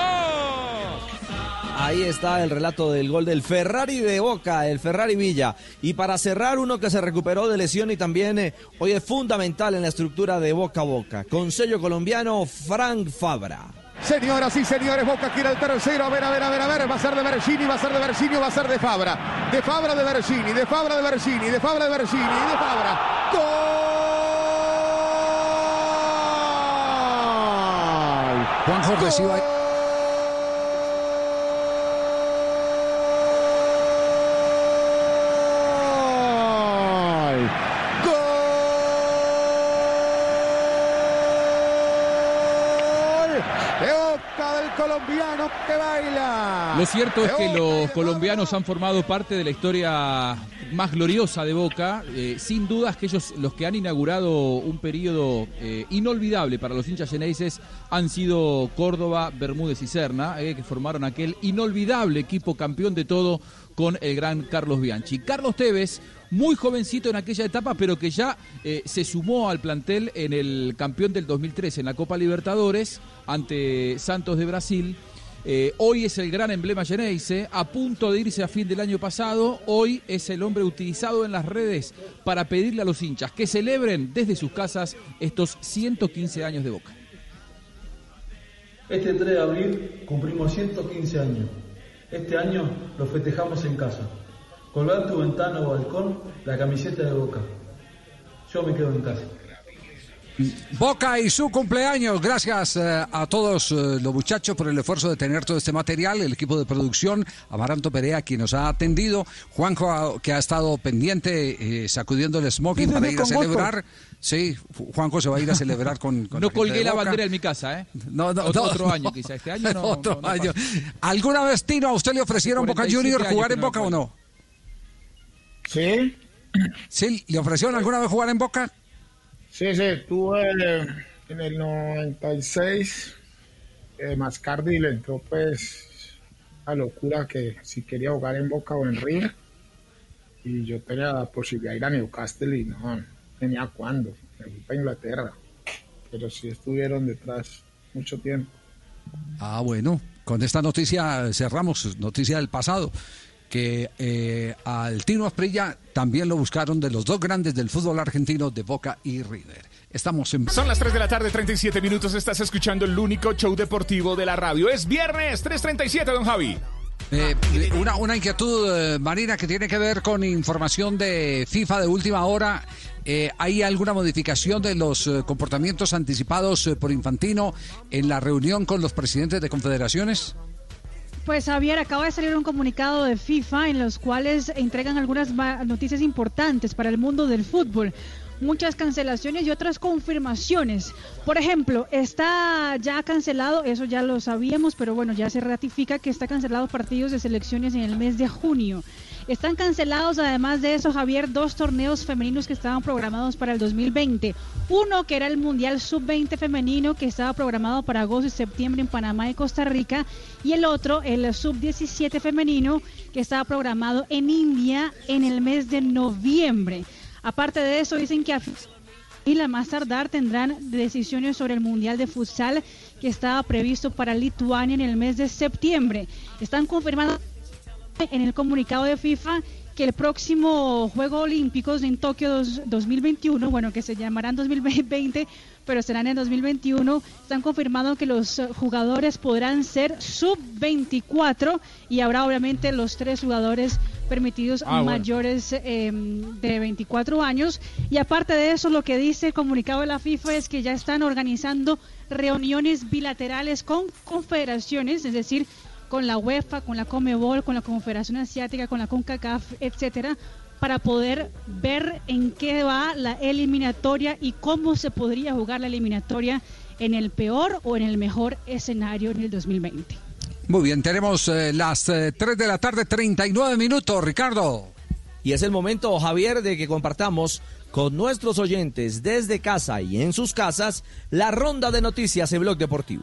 Ahí está el relato del gol del Ferrari de Boca, el Ferrari Villa. Y para cerrar, uno que se recuperó de lesión y también eh, hoy es fundamental en la estructura de Boca a Boca. Con sello colombiano, Frank Fabra. Señoras y señores, Boca quiere el tercero. A ver, a ver, a ver, a ver. Va a ser de Bergini, va a ser de Bergini, va a ser de Fabra. De Fabra de Bergini, de Fabra de Bergini, de Fabra de Bergini, de Fabra. ¡Gol! Juan Jorge Lo cierto es que los colombianos han formado parte de la historia más gloriosa de Boca. Eh, sin dudas que ellos, los que han inaugurado un periodo eh, inolvidable para los hinchas geneises, han sido Córdoba, Bermúdez y Serna, eh, que formaron aquel inolvidable equipo campeón de todo con el gran Carlos Bianchi. Carlos Tevez, muy jovencito en aquella etapa, pero que ya se sumó al plantel en el campeón del 2013 en la Copa Libertadores ante Santos de Brasil. Eh, hoy es el gran emblema Geneise, a punto de irse a fin del año pasado. Hoy es el hombre utilizado en las redes para pedirle a los hinchas que celebren desde sus casas estos 115 años de Boca. Este 3 de abril cumplimos 115 años. Este año lo festejamos en casa. Colgar tu ventana o balcón la camiseta de Boca. Yo me quedo en casa. Boca y su cumpleaños. Gracias eh, a todos eh, los muchachos por el esfuerzo de tener todo este material, el equipo de producción, Amaranto Perea, quien nos ha atendido, Juanjo, a- que ha estado pendiente, eh, sacudiendo el smoking Sí, para ir a gusto. celebrar. Sí, Juanjo se va a ir a celebrar con. con No colgué la bandera en mi casa, ¿eh? No, no, otro, no, otro no. año quizá. Este año [laughs] no. Otro no- no año. ¿Alguna vez, Tino, a usted le ofrecieron Boca 47 Junior jugar en no Boca o no? Sí. Sí, ¿le ofrecieron alguna vez jugar en Boca? Sí, sí, estuve en el 96. Eh, Mascardi le entró pues a locura que si quería jugar en Boca o en River. Y yo tenía la posibilidad de ir a Newcastle y no, no tenía cuándo. Me fui para Inglaterra. Pero sí estuvieron detrás mucho tiempo. Ah, bueno, con esta noticia cerramos, noticia del pasado, que eh, al Tino Asprilla también lo buscaron de los dos grandes del fútbol argentino, de Boca y River. Estamos en... Son las 3 de la tarde, 37 minutos. Estás escuchando el único show deportivo de la radio. Es viernes, 3.37, don Javi. Eh, una, una inquietud, eh, Marina, que tiene que ver con información de FIFA de última hora. Eh, ¿Hay alguna modificación de los comportamientos anticipados por Infantino en la reunión con los presidentes de confederaciones? Pues Javier, acaba de salir un comunicado de FIFA en los cuales entregan algunas noticias importantes para el mundo del fútbol. Muchas cancelaciones y otras confirmaciones. Por ejemplo, está ya cancelado, eso ya lo sabíamos, pero bueno, ya se ratifica que está cancelado partidos de selecciones en el mes de junio. Están cancelados, además de eso, Javier, dos torneos femeninos que estaban programados para el 2020. Uno que era el Mundial Sub-20 femenino que estaba programado para agosto y septiembre en Panamá y Costa Rica. Y el otro, el Sub-17 femenino que estaba programado en India en el mes de noviembre. Aparte de eso, dicen que a y la más tardar tendrán decisiones sobre el Mundial de Futsal que estaba previsto para Lituania en el mes de septiembre. Están confirmando en el comunicado de FIFA que el próximo Juego Olímpicos en Tokio dos- 2021, bueno, que se llamarán 2020, pero serán en 2021, están confirmando que los jugadores podrán ser sub-24 y habrá obviamente los tres jugadores permitidos Ah, bueno. mayores eh, de 24 años. Y aparte de eso, lo que dice el comunicado de la FIFA es que ya están organizando reuniones bilaterales con confederaciones, es decir, con la UEFA, con la Comebol, con la Confederación Asiática, con la CONCACAF, etcétera, para poder ver en qué va la eliminatoria y cómo se podría jugar la eliminatoria en el peor o en el mejor escenario en el 2020. Muy bien, tenemos eh, las eh, 3 de la tarde, 39 minutos, Ricardo. Y es el momento, Javier, de que compartamos con nuestros oyentes desde casa y en sus casas la ronda de noticias en Blog Deportivo.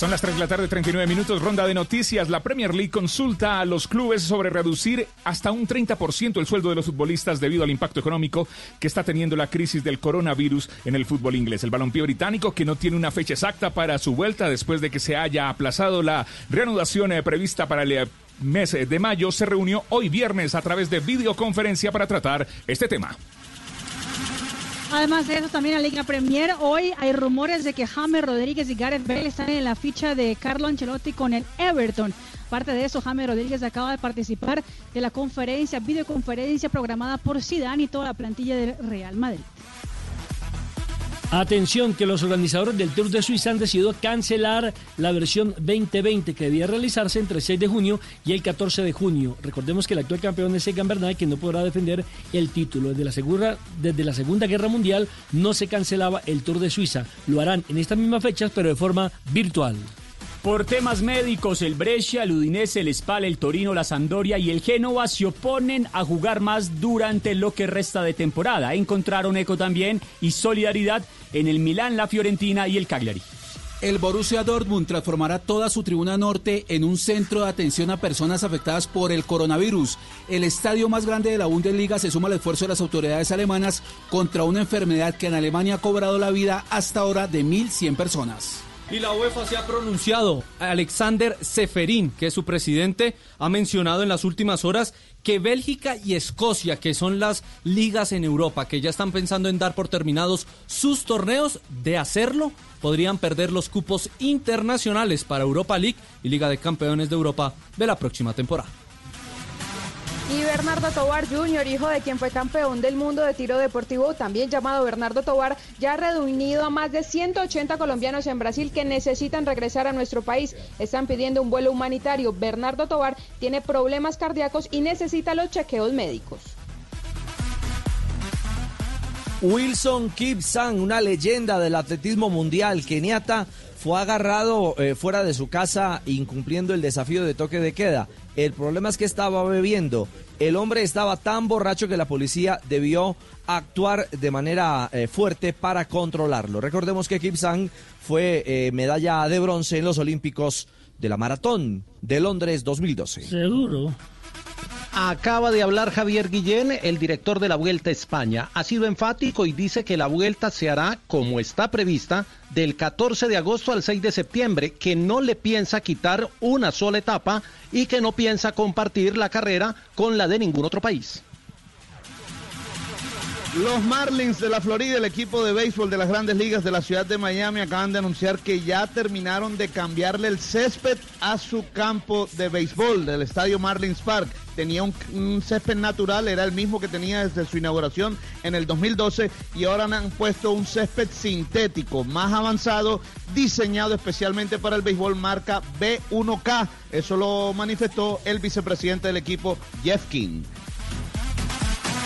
Son las 3 de la tarde, 39 minutos. Ronda de noticias. La Premier League consulta a los clubes sobre reducir hasta un 30% el sueldo de los futbolistas debido al impacto económico que está teniendo la crisis del coronavirus en el fútbol inglés. El balompié británico, que no tiene una fecha exacta para su vuelta después de que se haya aplazado la reanudación eh, prevista para el eh, mes de mayo, se reunió hoy viernes a través de videoconferencia para tratar este tema. Además de eso, también la Liga Premier, hoy hay rumores de que James Rodríguez y Gareth Bale están en la ficha de Carlo Ancelotti con el Everton. Aparte de eso, James Rodríguez acaba de participar de la conferencia, videoconferencia programada por Zidane y toda la plantilla del Real Madrid. Atención que los organizadores del Tour de Suiza han decidido cancelar la versión 2020 que debía realizarse entre el 6 de junio y el 14 de junio. Recordemos que el actual campeón es Egan Bernal que no podrá defender el título. Desde la, Segunda Guerra Mundial no se cancelaba el Tour de Suiza. Lo harán en estas mismas fechas pero de forma virtual. Por temas médicos, el Brescia, el Udinese, el Spal, el Torino, la Sampdoria y el Génova se oponen a jugar más durante lo que resta de temporada. Encontraron eco también y solidaridad en el Milán, la Fiorentina y el Cagliari. El Borussia Dortmund transformará toda su tribuna norte en un centro de atención a personas afectadas por el coronavirus. El estadio más grande de la Bundesliga se suma al esfuerzo de las autoridades alemanas contra una enfermedad que en Alemania ha cobrado la vida hasta ahora de 1.100 personas. Y la UEFA se ha pronunciado. Alexander Seferín, que es su presidente, ha mencionado en las últimas horas que Bélgica y Escocia, que son las ligas en Europa, que ya están pensando en dar por terminados sus torneos, de hacerlo, podrían perder los cupos internacionales para Europa League y Liga de Campeones de Europa de la próxima temporada. Y Bernardo Tobar Jr., hijo de quien fue campeón del mundo de tiro deportivo, también llamado Bernardo Tobar, ya ha reunido a más de 180 colombianos en Brasil que necesitan regresar a nuestro país. Están pidiendo un vuelo humanitario. Bernardo Tobar tiene problemas cardíacos y necesita los chequeos médicos. Wilson Kipsang, una leyenda del atletismo mundial keniata, fue agarrado eh, fuera de su casa incumpliendo el desafío de toque de queda. El problema es que estaba bebiendo. El hombre estaba tan borracho que la policía debió actuar de manera eh, fuerte para controlarlo. Recordemos que Kipsang fue eh, medalla de bronce en los Olímpicos de la Maratón de Londres 2012. Seguro. Acaba de hablar Javier Guillén, el director de la Vuelta a España. Ha sido enfático y dice que la vuelta se hará como está prevista del 14 de agosto al 6 de septiembre, que no le piensa quitar una sola etapa y que no piensa compartir la carrera con la de ningún otro país. Los Marlins de la Florida, el equipo de béisbol de las grandes ligas de la ciudad de Miami, acaban de anunciar que ya terminaron de cambiarle el césped a su campo de béisbol del estadio Marlins Park. Tenía un, césped natural, era el mismo que tenía desde su inauguración en el 2012 y ahora han puesto un césped sintético más avanzado, diseñado especialmente para el béisbol marca B1K. Eso lo manifestó el vicepresidente del equipo, Jeff King.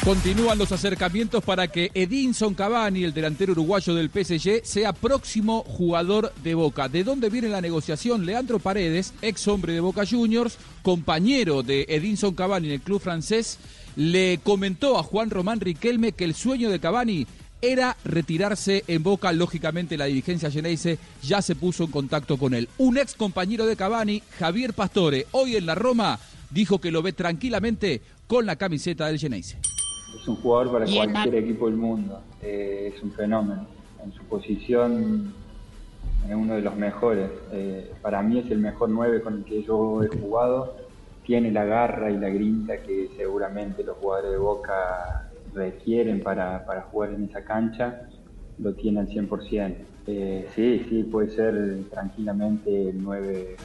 Continúan los acercamientos para que Edinson Cavani, el delantero uruguayo del PSG, sea próximo jugador de Boca. ¿De dónde viene la negociación? Leandro Paredes, ex hombre de Boca Juniors, compañero de Edinson Cavani en el club francés, le comentó a Juan Román Riquelme que el sueño de Cavani era retirarse en Boca. Lógicamente la dirigencia Geneise ya se puso en contacto con él. Un ex compañero de Cavani, Javier Pastore, hoy en la Roma, dijo que lo ve tranquilamente con la camiseta del Geneise. Es un jugador para Y en cualquier equipo del mundo. Eh, es un fenómeno. En su posición es uno de los mejores. Eh, para mí es el mejor 9 con el que yo he jugado. Tiene la garra y la grinta que seguramente los jugadores de Boca requieren para, para jugar en esa cancha. Lo tiene al 100%. Eh, sí, sí, puede ser tranquilamente el 9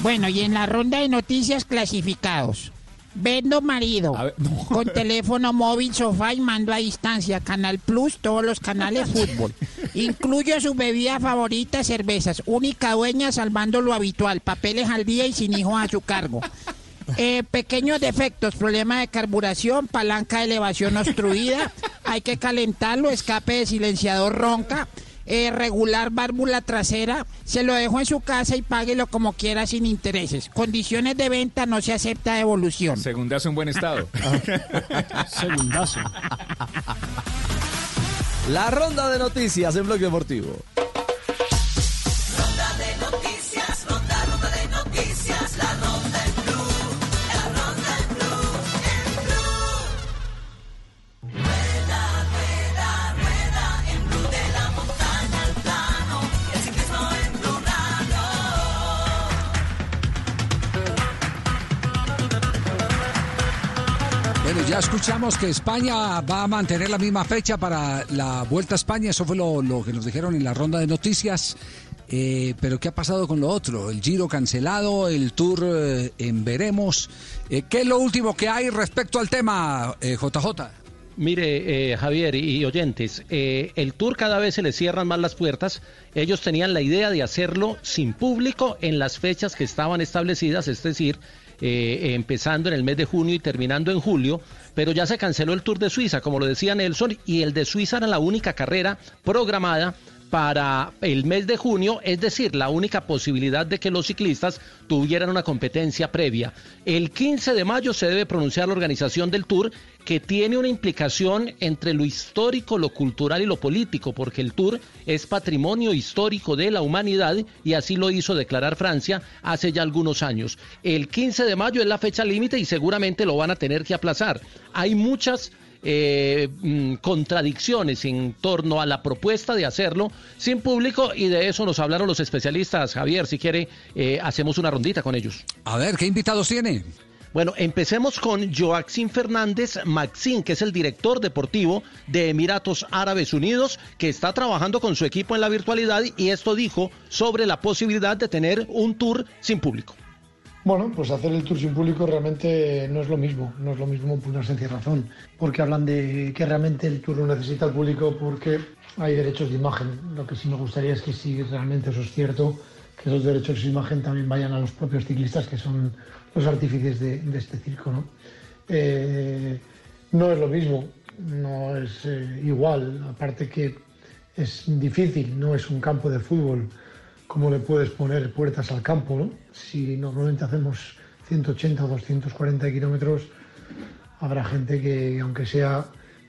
Bueno, y en la ronda de noticias clasificados. Vendo marido. [laughs] Con teléfono móvil, sofá y mando a distancia. Canal Plus, todos los canales [laughs] fútbol. Incluyo su bebida favorita, cervezas. Única dueña salvando lo habitual. Papeles al día y sin hijos a su cargo. Eh, pequeños defectos, problema de carburación, palanca de elevación obstruida, hay que calentarlo, escape de silenciador ronca, eh, regular válvula trasera, se lo dejo en su casa y páguelo como quiera sin intereses. Condiciones de venta no se acepta devolución. Segundazo en buen estado. [laughs] Segundazo. La ronda de noticias en Bloque Deportivo. Ya escuchamos que España va a mantener la misma fecha para la Vuelta a España. Eso fue lo, que nos dijeron en la ronda de noticias. Eh, pero ¿qué ha pasado con lo otro? El Giro cancelado, el Tour eh, en veremos. Eh, ¿Qué es lo último que hay respecto al tema, JJ? Mire, Javier y oyentes, el tour cada vez se le cierran más las puertas. Ellos tenían la idea de hacerlo sin público en las fechas que estaban establecidas, es decir, eh, empezando en el mes de junio y terminando en julio, pero ya se canceló el Tour de Suiza, como lo decía Nelson, y el de Suiza era la única carrera programada para el mes de junio, es decir, la única posibilidad de que los ciclistas tuvieran una competencia previa. El 15 de mayo se debe pronunciar la organización del Tour, que tiene una implicación entre lo histórico, lo cultural y lo político, porque el Tour es patrimonio histórico de la humanidad y así lo hizo declarar Francia hace ya algunos años. El 15 de mayo es la fecha límite y seguramente lo van a tener que aplazar. Hay muchas eh, mm, contradicciones en torno a la propuesta de hacerlo sin público y de eso nos hablaron los especialistas. Javier, si quiere, eh, hacemos una rondita con ellos. A ver, ¿qué invitados tiene? Bueno, empecemos con Joaquín Fernández Maxín, que es el director deportivo de Emiratos Árabes Unidos, que está trabajando con su equipo en la virtualidad y esto dijo sobre la posibilidad de tener un tour sin público. Bueno, pues hacer el tour sin público realmente no es lo mismo, no es lo mismo por una sencilla razón, porque hablan de que realmente el tour no necesita el público porque hay derechos de imagen. Lo que sí me gustaría es que si realmente eso es cierto, que esos derechos de imagen también vayan a los propios ciclistas, que son los artífices de, este circo. ¿no? Eh, no es lo mismo, no es eh, igual, aparte que es difícil, no es un campo de fútbol cómo le puedes poner puertas al campo. Si normalmente hacemos 180 o 240 kilómetros, habrá gente que, aunque sea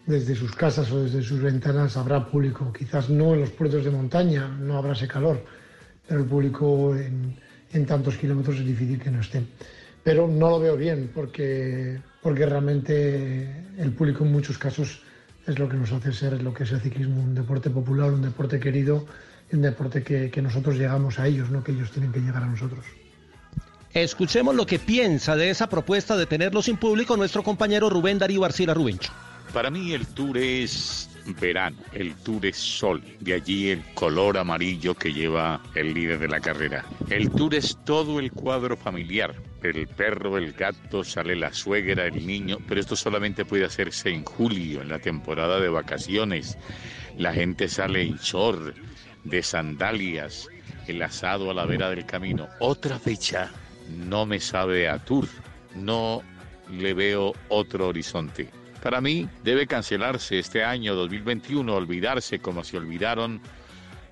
desde sus casas o desde sus ventanas, habrá público. Quizás no en los puertos de montaña, no habrá ese calor, pero el público en tantos kilómetros es difícil que no esté. Pero no lo veo bien, porque, porque realmente el público en muchos casos es lo que nos hace ser lo que es el ciclismo, un deporte popular, un deporte querido y un deporte que, que nosotros llegamos a ellos, no que ellos tienen que llegar a nosotros. Escuchemos lo que piensa de esa propuesta de tenerlo sin público nuestro compañero Rubén Darío Arcila Rubencho. Para mí el tour es verano, el tour es sol, de allí el color amarillo que lleva el líder de la carrera. El tour es todo el cuadro familiar, el perro, el gato, sale la suegra, el niño, pero esto solamente puede hacerse en julio, en la temporada de vacaciones. La gente sale en short, de sandalias, el asado a la vera del camino. Otra fecha no me sabe a tour, no le veo otro horizonte. Para mí debe cancelarse este año 2021, olvidarse como se olvidaron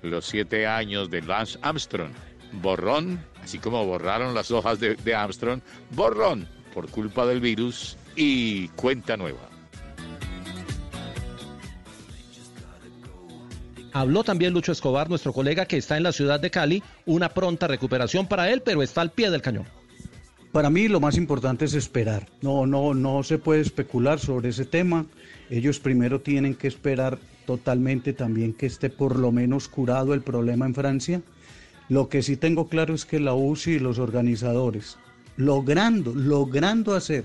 los siete años de Lance Armstrong. Borrón, así como borraron las hojas de, de Armstrong, borrón por culpa del virus y cuenta nueva. Habló también Lucho Escobar, nuestro colega que está en la ciudad de Cali, una pronta recuperación para él, pero está al pie del cañón. Para mí lo más importante es esperar. No, no, no se puede especular sobre ese tema. Ellos primero tienen que esperar totalmente también que esté por lo menos curado el problema en Francia. Lo que sí tengo claro es que la UCI y los organizadores, logrando, logrando hacer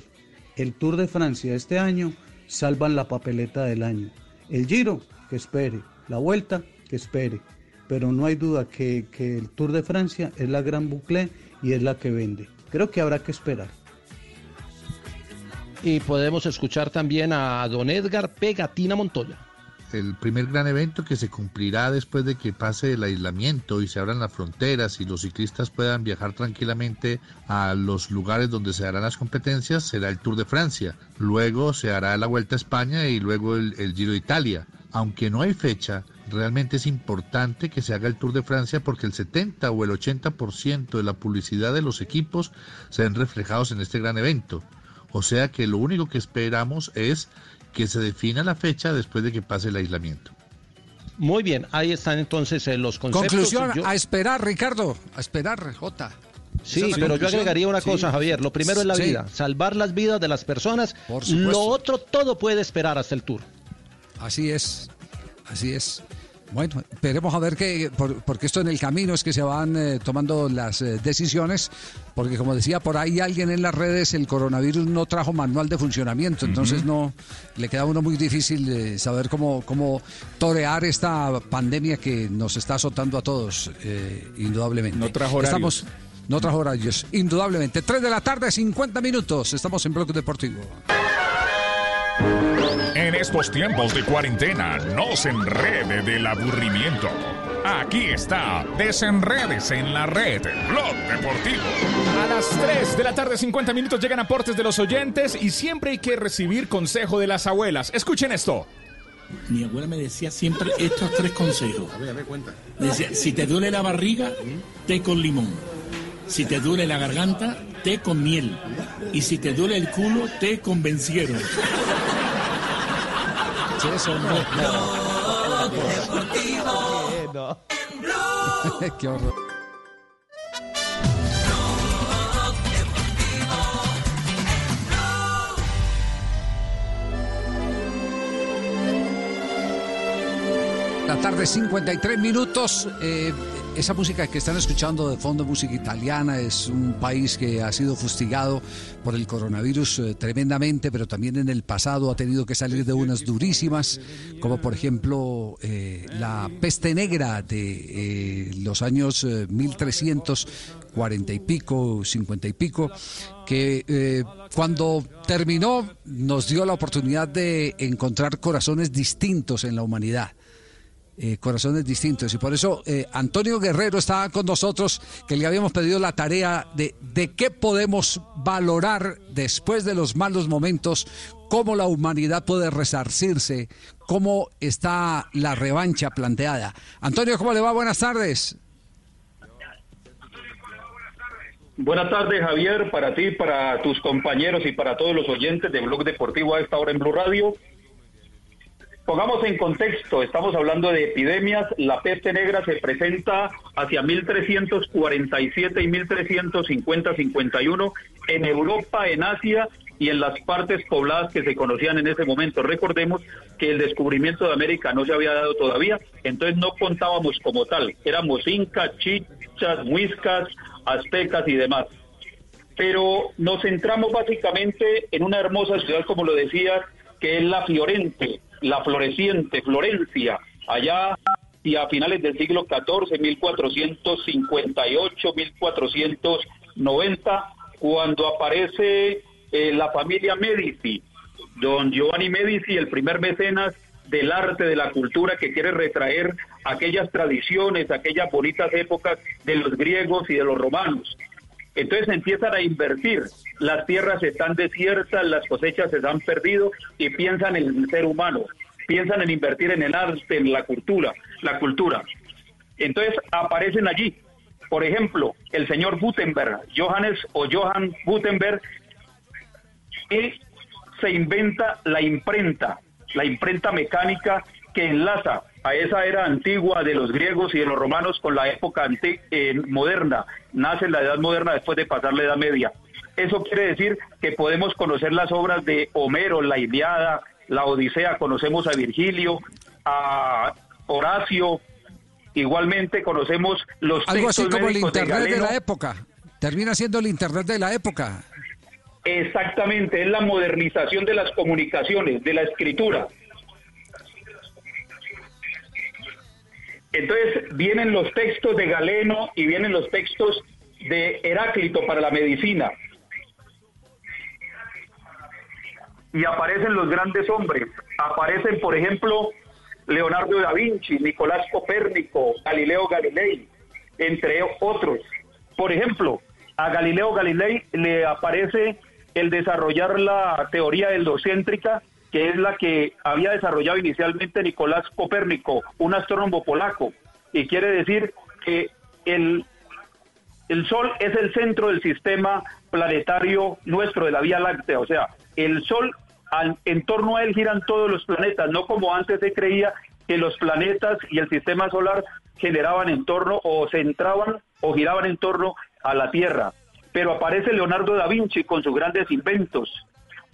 el Tour de Francia este año, salvan la papeleta del año. El Giro, que espere. La Vuelta, que espere. Pero no hay duda que, que el Tour de Francia es la gran boucle y es la que vende. Creo que habrá que esperar. Y podemos escuchar también a don Edgar Pegatina Montoya. el primer gran evento que se cumplirá después de que pase el aislamiento y se abran las fronteras y los ciclistas puedan viajar tranquilamente a los lugares donde se harán las competencias será el Tour de Francia. Luego se hará la Vuelta a España y luego el, el Giro de Italia. Aunque no hay fecha, realmente es importante que se haga el Tour de Francia porque el 70 o el 80% de la publicidad de los equipos se ven reflejados en este gran evento. O sea que lo único que esperamos es que se defina la fecha después de que pase el aislamiento. Muy bien, ahí están entonces eh, los conceptos. Conclusión, Yo- a esperar, Ricardo, a esperar, Jota. Sí, pero yo agregaría una Sí, cosa, Javier. Lo primero es la sí. vida, salvar las vidas de las personas. Por supuesto. Lo otro, todo puede esperar hasta el tour. Así es, así es. Bueno, esperemos a ver que, por- porque esto en el camino es que se van eh, tomando las eh, decisiones, porque como decía por ahí alguien en las redes, el coronavirus no trajo manual de funcionamiento, entonces no le queda a uno muy difícil eh, saber cómo, cómo torear esta pandemia que nos está azotando a todos, eh, indudablemente. No trajo horarios. Estamos, no trajo horarios, indudablemente. 3 de la tarde, 50 minutos, estamos en Bloque Deportivo. En estos tiempos de cuarentena, no se enrede del aburrimiento. Aquí está, desenredes en la red, Blog Deportivo. A las 3 de la tarde, 50 minutos, llegan aportes de los oyentes y siempre hay que recibir consejo de las abuelas. Escuchen esto. Mi abuela me decía siempre estos tres consejos. A ver, a ver, cuenta. Me decía, si te duele la barriga, té con limón. Si te duele la garganta, té con miel. Y si te duele el culo, té con venciero. [laughs] Qué horror. La tarde, 53 minutos. Eh, esa música que están escuchando de fondo, música italiana, es un país que ha sido fustigado por el coronavirus eh, tremendamente, pero también en el pasado ha tenido que salir de unas durísimas, como por ejemplo eh, la peste negra de eh, los años eh, 1340 y pico, 50 y pico, que cuando terminó nos dio la oportunidad de encontrar corazones distintos en la humanidad eh, corazones distintos. Y por eso eh, Antonio Guerrero está con nosotros, que le habíamos pedido la tarea de, de qué podemos valorar después de los malos momentos, cómo la humanidad puede resarcirse, cómo está la revancha planteada. Antonio, ¿cómo le va? Buenas tardes. Buenas tardes, Javier, para ti, para tus compañeros y para todos los oyentes de Blog Deportivo a esta hora en Blue Radio. Pongamos en contexto, estamos hablando de epidemias, la peste negra se presenta hacia 1347 y 1350-51 en Europa, en Asia y en las partes pobladas que se conocían en ese momento. Recordemos que el descubrimiento de América no se había dado todavía, entonces no contábamos como tal, éramos incas, chichas, muiscas, aztecas y demás. Pero nos centramos básicamente en una hermosa ciudad, como lo decías, que es la Fiorente, la floreciente, Florencia, allá y a finales del siglo XIV, 1458, 1490, cuando aparece eh, la familia Medici, don Giovanni Medici, el primer mecenas del arte, de la cultura, que quiere retraer aquellas tradiciones, aquellas bonitas épocas de los griegos y de los romanos. Entonces empiezan a invertir, las tierras están desiertas, las cosechas se han perdido y piensan en el ser humano, piensan en invertir en el arte, en la cultura, la cultura. Entonces aparecen allí, por ejemplo, el señor Gutenberg, Johannes o Johann Gutenberg, y se inventa la imprenta, la imprenta mecánica que enlaza a esa era antigua de los griegos y de los romanos con la época eh, moderna. Nace la edad moderna después de pasar la edad media. Eso quiere decir que podemos conocer las obras de Homero, la Iliada, la Odisea, conocemos a Virgilio, a Horacio, igualmente conocemos los Algo así como el de Internet de la época. Termina siendo el Internet de la época. Exactamente, es la modernización de las comunicaciones, de la escritura. Entonces vienen los textos de Galeno y vienen los textos de Heráclito para la medicina. Y aparecen los grandes hombres. Aparecen, por ejemplo, Leonardo da Vinci, Nicolás Copérnico, Galileo Galilei, entre otros. Por ejemplo, a Galileo Galilei le aparece el desarrollar la teoría heliocéntrica, que es la que había desarrollado inicialmente Nicolás Copérnico, un astrónomo polaco, y quiere decir que el, el Sol es el centro del sistema planetario nuestro, de la Vía Láctea, o sea, el Sol, en torno a él giran todos los planetas, no como antes se creía que los planetas y el sistema solar generaban en torno o centraban o giraban en torno a la Tierra. Pero aparece Leonardo da Vinci con sus grandes inventos.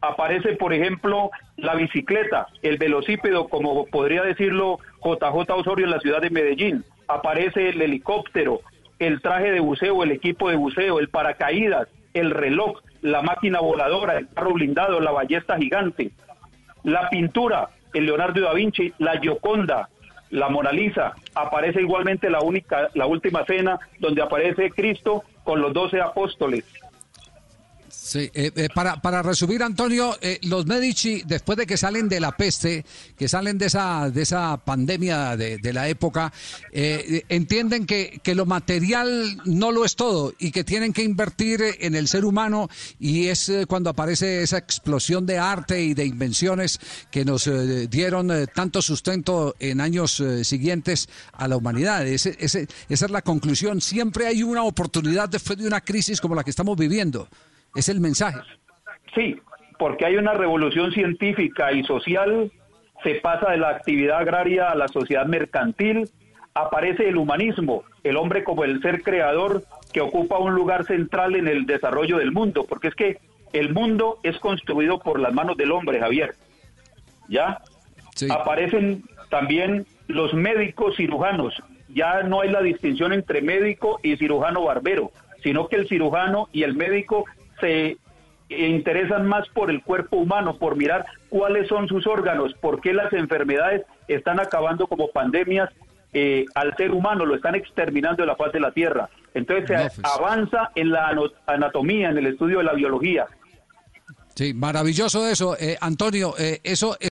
Aparece, por ejemplo, la bicicleta, el velocípedo, como podría decirlo JJ Osorio en la ciudad de Medellín. Aparece el helicóptero, el traje de buceo, el equipo de buceo, el paracaídas, el reloj, la máquina voladora, el carro blindado, la ballesta gigante, la pintura, el Leonardo da Vinci, la Gioconda, la Mona Lisa. Aparece igualmente la única, la última cena, donde aparece Cristo con los doce apóstoles. Eh, eh, para, resumir, Antonio, eh, los Medici, después de que salen de la peste, que salen de esa, de esa pandemia de, la época, entienden que, que lo material no lo es todo y que tienen que invertir en el ser humano y es cuando aparece esa explosión de arte y de invenciones que nos dieron tanto sustento en años siguientes a la humanidad. Ese- ese- esa es la conclusión. Siempre hay una oportunidad después de una crisis como la que estamos viviendo. Es el mensaje. Sí, porque hay una revolución científica y social, se pasa de la actividad agraria a la sociedad mercantil, aparece el humanismo, el hombre como el ser creador que ocupa un lugar central en el desarrollo del mundo, porque es que el mundo es construido por las manos del hombre, Javier. ¿Ya? Aparecen también los médicos cirujanos. Ya no hay la distinción entre médico y cirujano barbero, sino que el cirujano y el médico se interesan más por el cuerpo humano, por mirar cuáles son sus órganos, por qué las enfermedades están acabando como pandemias eh, al ser humano, lo están exterminando de la faz de la Tierra. Entonces se pues. avanza en la anatomía, en el estudio de la biología. Sí, maravilloso eso. Eh, Antonio, eh, eso